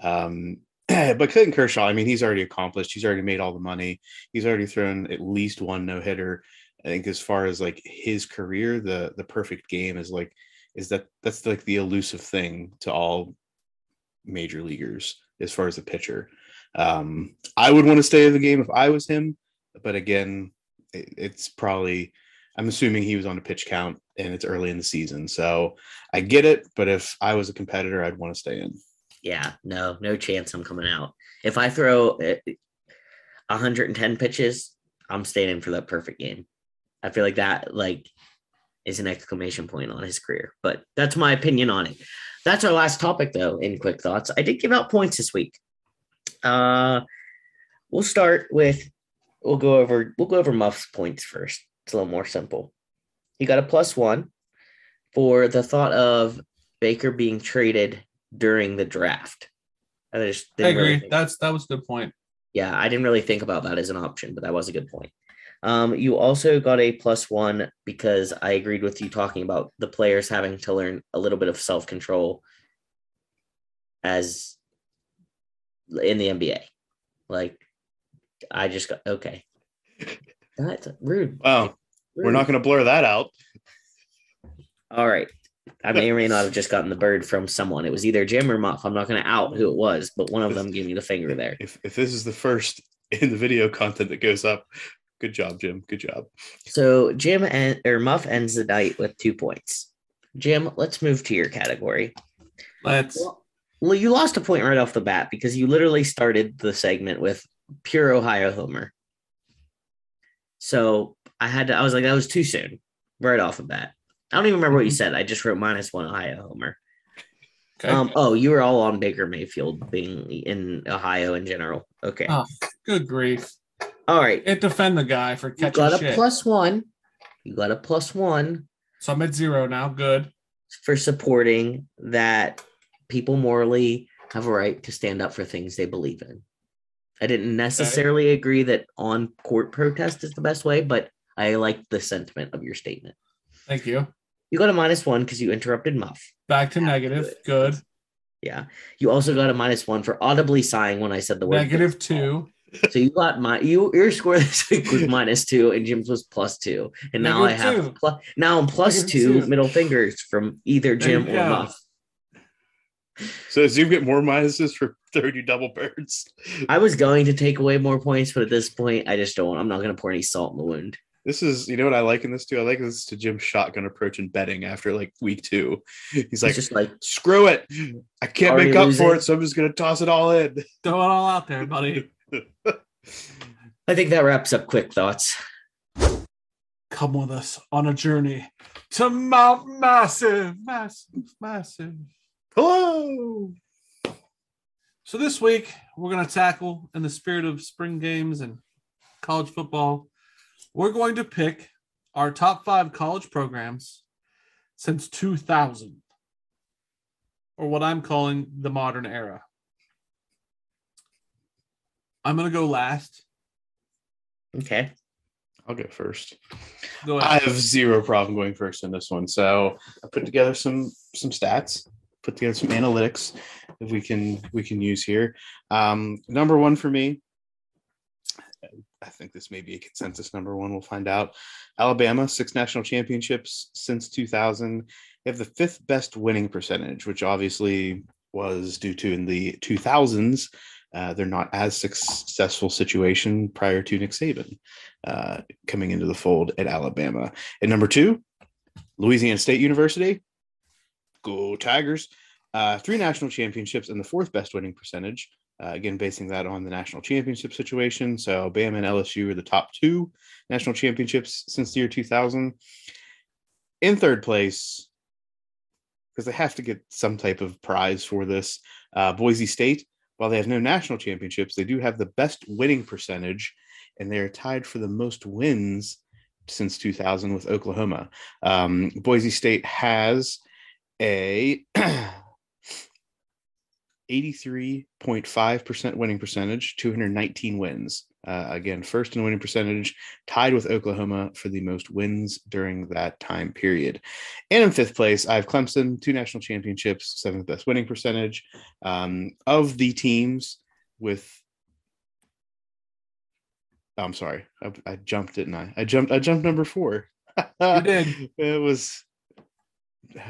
Speaker 3: Um, but Clayton Kershaw, I mean, he's already accomplished. He's already made all the money. He's already thrown at least one no hitter. I think as far as like his career, the the perfect game is like is that that's like the elusive thing to all major leaguers as far as a pitcher. Um, I would want to stay in the game if I was him, but again, it, it's probably I'm assuming he was on a pitch count and it's early in the season, so I get it. But if I was a competitor, I'd want to stay in.
Speaker 4: Yeah, no, no chance I'm coming out. If I throw uh, 110 pitches, I'm staying in for that perfect game. I feel like that like is an exclamation point on his career. But that's my opinion on it. That's our last topic though in quick thoughts. I did give out points this week. Uh we'll start with we'll go over we'll go over Muff's points first. It's a little more simple. He got a plus 1 for the thought of Baker being traded during the draft. I just
Speaker 5: I
Speaker 4: didn't really
Speaker 5: agree. That's that was a good point.
Speaker 4: yeah, I didn't really think about that as an option, but that was a good point. Um, you also got a plus one because I agreed with you talking about the players having to learn a little bit of self control as in the NBA. Like, I just got okay. That's rude.
Speaker 3: Wow, we're not going to blur that out.
Speaker 4: All right. I may or may not have just gotten the bird from someone. It was either Jim or Muff. I'm not going to out who it was, but one of them gave me the finger there.
Speaker 3: If if this is the first in the video content that goes up, good job, Jim. Good job.
Speaker 4: So Jim and or Muff ends the night with two points. Jim, let's move to your category.
Speaker 5: Let's
Speaker 4: Well, well, you lost a point right off the bat because you literally started the segment with pure Ohio Homer. So I had to, I was like, that was too soon, right off the bat. I don't even remember what you said. I just wrote minus one Ohio Homer.
Speaker 5: okay.
Speaker 4: Um, oh, you were all on Baker Mayfield being in Ohio in general. Okay.
Speaker 5: Oh, good grief.
Speaker 4: All right.
Speaker 5: It defend the guy for catching.
Speaker 4: You got a
Speaker 5: shit.
Speaker 4: plus one. You got a plus one
Speaker 5: so I'm at zero now. Good.
Speaker 4: for supporting that people morally have a right to stand up for things they believe in. I didn't necessarily agree that on court protest is the best way, but I liked the sentiment of your statement.
Speaker 5: Thank you.
Speaker 4: You got a minus one because you interrupted Muff.
Speaker 5: Back to negative. Good.
Speaker 4: Yeah. You also got a minus one for audibly sighing when I said the word
Speaker 5: Negative
Speaker 4: baseball.
Speaker 5: two.
Speaker 4: So you got my you your score this week was minus two and Jim's was plus two. And now I have plus now I'm plus
Speaker 5: Negative
Speaker 4: two
Speaker 5: two.
Speaker 4: middle fingers from either Jim or
Speaker 5: go.
Speaker 4: Muff.
Speaker 3: So does you get more minuses for throwing you double birds?
Speaker 4: I was going to take away more points, but at this point, I just don't. I'm not going to pour any salt in the wound.
Speaker 3: This is, you know what I like in this too? I like this to Jim's shotgun approach in betting after like week two. He's like,
Speaker 4: it's just like
Speaker 3: screw it. I can't make up
Speaker 4: losing.
Speaker 3: for it, so I'm just going to toss it all in.
Speaker 5: Throw it all out there, buddy.
Speaker 4: I think that wraps up quick thoughts.
Speaker 5: Come with us on a journey to Mount Massive, massive, massive.
Speaker 3: Hello.
Speaker 5: So this week we're going to tackle in the spirit of spring games and college football. We're going to pick our top five college programs since 2000, or what I'm calling the modern era. I'm going to go last.
Speaker 4: Okay.
Speaker 3: I'll go first.
Speaker 5: Go
Speaker 3: I have zero problem going first in this one. So I put together some some stats, put together some analytics that we can we can use here. Um, number one for me, I think this may be a consensus number one. We'll find out. Alabama six national championships since 2000. They have the fifth best winning percentage, which obviously was due to in the 2000s. Uh, they're not as successful situation prior to Nick Saban uh, coming into the fold at Alabama. And number two, Louisiana State University. Go Tigers. Uh, three national championships and the fourth best winning percentage. Uh, again, basing that on the national championship situation. So Bama and LSU are the top two national championships since the year 2000. In third place, because they have to get some type of prize for this, uh, Boise State. While they have no national championships, they do have the best winning percentage and they are tied for the most wins since 2000 with Oklahoma. Um, Boise State has a 83.5% winning percentage, 219 wins. Uh, again, first in winning percentage, tied with Oklahoma for the most wins during that time period. And in fifth place, I have Clemson, two national championships, seventh best winning percentage. Um, of the teams with, oh, I'm sorry, I, I, jumped, didn't I? I jumped, I jumped number four.
Speaker 5: You did.
Speaker 3: it was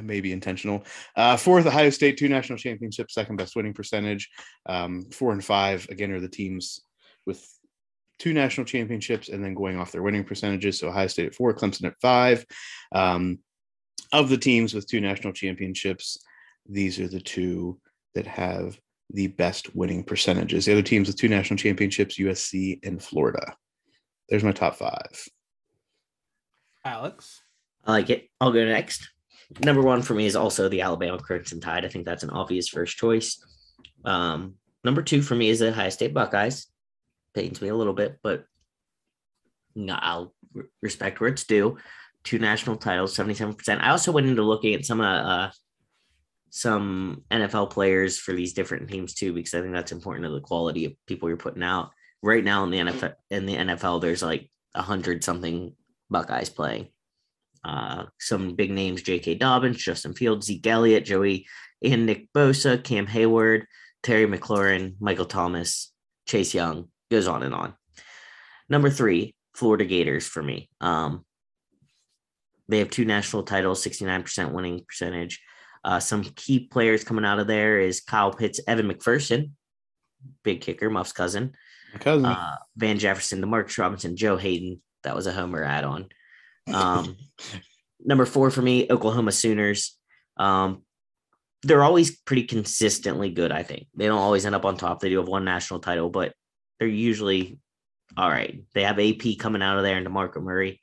Speaker 3: maybe intentional. Uh, fourth, Ohio State, two national championships, second best winning percentage. Um, four and five, again, are the teams with two national championships and then going off their winning percentages. So Ohio State at four, Clemson at five. Um, of the teams with two national championships, these are the two that have the best winning percentages. The other teams with two national championships, USC and Florida. There's my top five.
Speaker 5: Alex.
Speaker 4: I like it. I'll go next. Number one for me is also the Alabama Crimson Tide. I think that's an obvious first choice. Um, number two for me is the Ohio State Buckeyes. Pains me a little bit, but I'll respect where it's due. Two national titles, 77%. I also went into looking at some uh, uh, some NFL players for these different teams too, because I think that's important to the quality of people you're putting out. Right now in the NFL, in the NFL, there's like a hundred something Buckeyes playing. Uh, some big names: J.K. Dobbins, Justin Fields, Zeke Elliott, Joey and Nick Bosa, Cam Heyward, Terry McLaurin, Michael Thomas, Chase Young. Goes on and on. Number three, Florida Gators for me. Um, they have two national titles, 69% winning percentage. Uh, some key players coming out of there is Kyle Pitts, Evan McPherson, big kicker, Muff's cousin.
Speaker 3: My cousin.
Speaker 4: Uh, Van Jefferson, the Demarcus Robinson, Joe Haden. That was a homer add on. Um, number four for me, Oklahoma Sooners. Um, they're always pretty consistently good, I think. They don't always end up on top. They do have one national title, but they're usually all right. They have AP coming out of there and DeMarco Murray.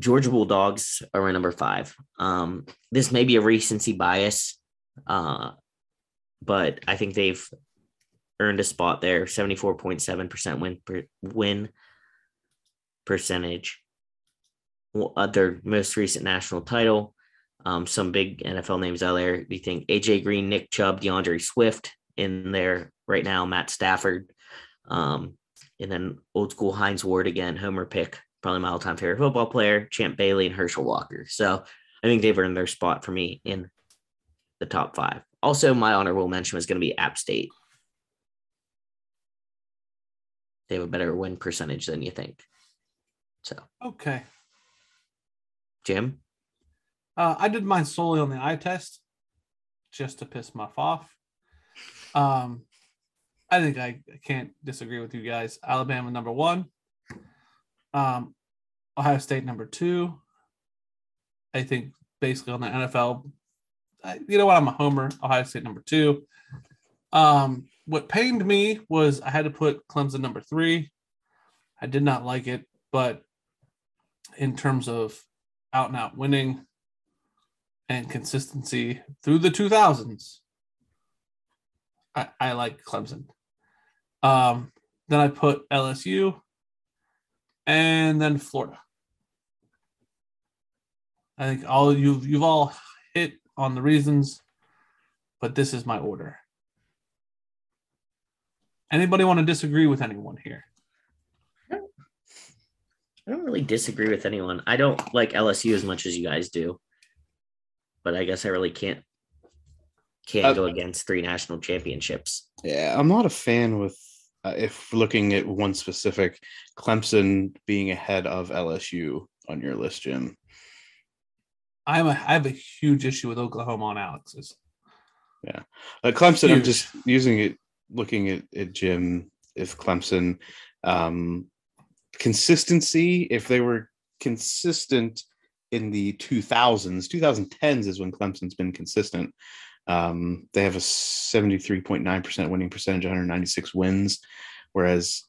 Speaker 4: Georgia Bulldogs are number five. Um, this may be a recency bias, uh, but I think they've earned a spot there. Seventy-four point seven percent win per, win percentage. Uh, their most recent national title. Um, some big NFL names out there. You think AJ Green, Nick Chubb, D'Andre Swift in there right now? Matt Stafford, um, and then old school Hines Ward again, Homer pick, probably my all time favorite football player, Champ Bailey and Herschel Walker. So I think they've earned their spot for me in the top five. Also, my honorable mention was going to be App State. They have a better win percentage than you think. So,
Speaker 5: Okay.
Speaker 4: Jim,
Speaker 5: Uh, I did mine solely on the eye test, just to piss Muff off. Um, I think I can't disagree with you guys. Alabama number one, um, Ohio State number two. I think basically on the NFL, I, you know what? I'm a homer. Ohio State number two. Um, what pained me was I had to put Clemson number three. I did not like it, but in terms of out and out winning and consistency through the 2000s. I, I like Clemson. Um, then I put LSU and then Florida. I think all you've you've all hit on the reasons, but this is my order. Anybody want to disagree with anyone here?
Speaker 4: I don't really disagree with anyone. I don't like LSU as much as you guys do, but I guess I really can't can't
Speaker 3: Uh,
Speaker 4: go against three national championships.
Speaker 3: Yeah, I'm not a fan with uh, if looking at one specific Clemson being ahead of LSU on your list, Jim.
Speaker 5: I'm a I have a huge issue with Oklahoma on Alex's.
Speaker 3: Yeah, uh, Clemson, I'm just using it, looking at, at Jim. If Clemson, um, consistency, if they were consistent in the 2000s, 2010s is when Clemson's been consistent. Um, they have a 73.9% winning percentage, 196 wins, whereas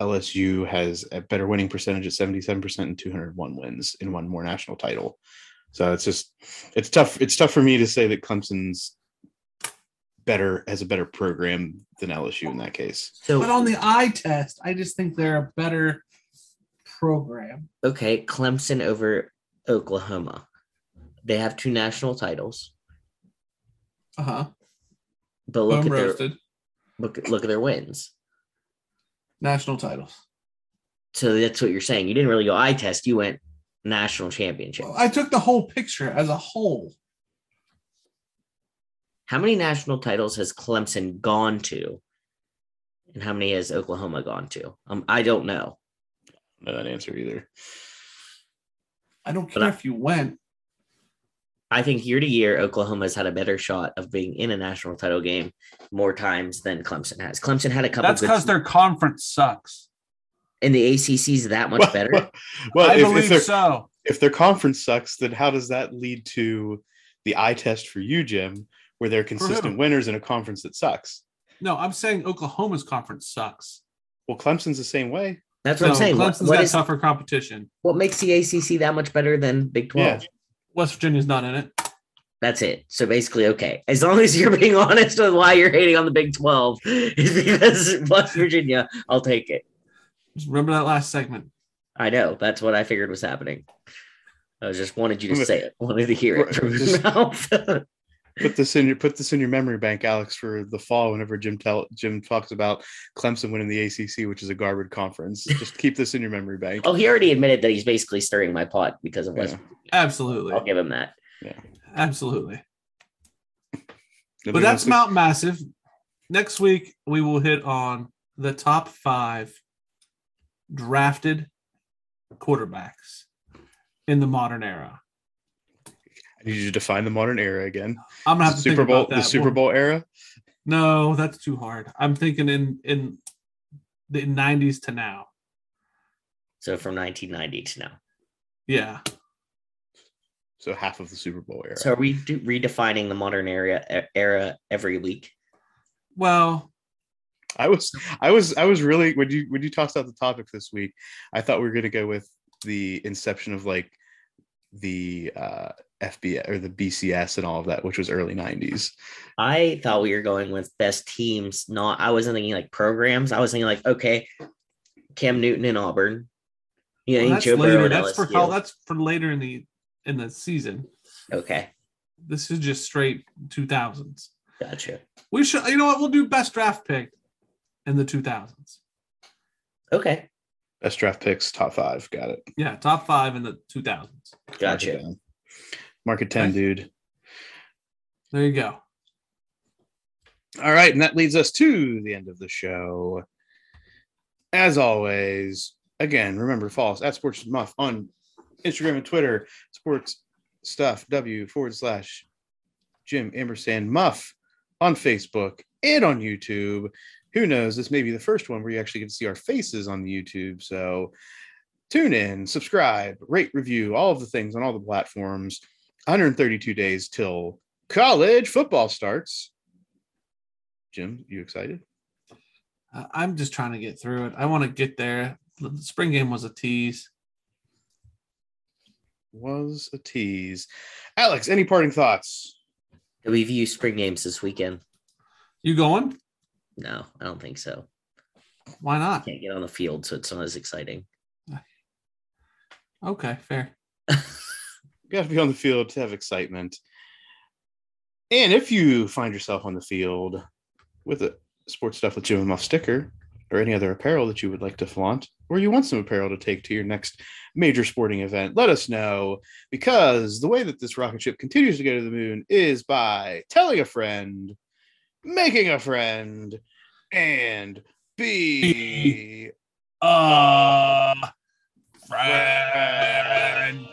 Speaker 3: LSU has a better winning percentage at 77% and 201 wins in one more national title. So it's just it's tough. It's tough for me to say that Clemson's better has a better program than LSU in that case.
Speaker 4: So
Speaker 5: But on the eye test, I just think they're a better program.
Speaker 4: okay, Clemson over Oklahoma. They have two national titles,
Speaker 5: Uh huh.
Speaker 4: but look
Speaker 5: Boom
Speaker 4: at their look at- look at their wins.
Speaker 5: National titles.
Speaker 4: So that's what you're saying. You didn't really go eye test. You went national championship.
Speaker 5: I took the whole picture as a whole.
Speaker 4: How many national titles has Clemson gone to? And how many has Oklahoma gone to? Um, I don't know.
Speaker 3: No, that answer either.
Speaker 5: I don't care
Speaker 4: I-
Speaker 5: if you went.
Speaker 4: I think year to year, Oklahoma's had a better shot of being in a national title game more times than Clemson has. Clemson had a couple.
Speaker 5: That's
Speaker 4: good-
Speaker 5: because their conference sucks.
Speaker 4: and the ACC's that much better.
Speaker 3: Well, well,
Speaker 5: I
Speaker 3: if, if,
Speaker 5: believe
Speaker 3: their,
Speaker 5: so.
Speaker 3: if their conference sucks, then how does that lead to the eye test for you, Jim, where they're consistent winners in a conference that sucks?
Speaker 5: No, I'm saying Oklahoma's conference sucks.
Speaker 3: Well, Clemson's the same way.
Speaker 4: That's what
Speaker 5: No,
Speaker 4: I'm saying. What,
Speaker 5: Clemson's
Speaker 4: what
Speaker 5: got
Speaker 4: is
Speaker 5: tougher competition.
Speaker 4: what makes the ACC that much better than Big Twelve?
Speaker 3: Yeah.
Speaker 5: West Virginia's not in it.
Speaker 4: That's it. So basically, okay. As long as you're being honest with why you're hating on the Big Twelve, is because West Virginia, I'll take it.
Speaker 5: Just remember that last segment.
Speaker 4: I know. That's what I figured was happening. I just wanted you to say it. Wanted to hear it
Speaker 3: Right,
Speaker 4: from your mouth.
Speaker 3: Put this in your put this in your memory bank, Alex, for the fall. Whenever Jim tell Jim talks about Clemson winning the ACC, which is a garbage conference, just keep this in your memory bank.
Speaker 4: oh, he already admitted that he's basically stirring my pot because of West.
Speaker 3: Yeah.
Speaker 5: Absolutely.
Speaker 4: I'll give him that.
Speaker 5: Yeah, Absolutely.
Speaker 3: Nobody
Speaker 5: But that's
Speaker 3: to-
Speaker 5: Mount Massive. Next week, we will hit on the top five drafted quarterbacks in the modern era.
Speaker 3: I need you to define the modern era again.
Speaker 5: I'm gonna have to
Speaker 3: Super
Speaker 5: think
Speaker 3: Bowl,
Speaker 5: about that.
Speaker 3: the Super
Speaker 5: Well,
Speaker 3: Bowl era.
Speaker 5: No, that's too hard. I'm thinking in in the 90s to now.
Speaker 4: So from 1990 to now.
Speaker 5: Yeah.
Speaker 3: So half of the Super Bowl era.
Speaker 4: So are we do, redefining the modern era era every week?
Speaker 5: Well,
Speaker 3: I was I was I was really when you when you tossed out the topic this week, I thought we were gonna go with the inception of like the uh FBS or the BCS and all of that, which was early nineties.
Speaker 4: I thought we were going with best teams. Not I wasn't thinking like programs. I was thinking like okay, Cam Newton in Auburn. You know,
Speaker 5: well, that's
Speaker 4: Joe
Speaker 5: later.
Speaker 4: in
Speaker 5: That's for
Speaker 4: LSU.
Speaker 5: that's for later in the in the season.
Speaker 4: okay,
Speaker 5: This is just straight 2000s.
Speaker 4: gotcha.
Speaker 5: We should you know what? We'll do best draft pick in the 2000s.
Speaker 4: Okay,
Speaker 3: Best draft picks, top five. Got it.
Speaker 5: Yeah, top 5 in the 2000s.
Speaker 4: Gotcha.
Speaker 3: Market, Mark 10,
Speaker 5: Okay.
Speaker 3: dude.
Speaker 5: There you go.
Speaker 3: All right, and that leads us to the end of the show. As always, again, remember follow us at Sports Muff on Instagram and Twitter. Sports Stuff W forward slash Jim Ampersand Muff on Facebook and on YouTube. Who knows? This may be the first one where you actually get to see our faces on the YouTube. So tune in, subscribe, rate, review, all of the things on all the platforms. 132 days till college football starts. Jim, you excited?
Speaker 5: I'm just trying to get through it. I want to get there. The spring game was a tease.
Speaker 3: Was a tease. Alex, any parting thoughts?
Speaker 4: Do we view spring games this weekend?
Speaker 5: You going?
Speaker 4: No, I don't think so.
Speaker 5: Why not?
Speaker 4: Can't get on the field, so it's not as exciting.
Speaker 5: Okay, fair.
Speaker 3: You have to be on the field to have excitement. And if you find yourself on the field with a sports stuff with Jim and Muff sticker or any other apparel that you would like to flaunt, or you want some apparel to take to your next major sporting event, let us know because the way that this rocket ship continues to go to the moon is by telling a friend, making a friend, and be
Speaker 5: Uh,
Speaker 3: friend.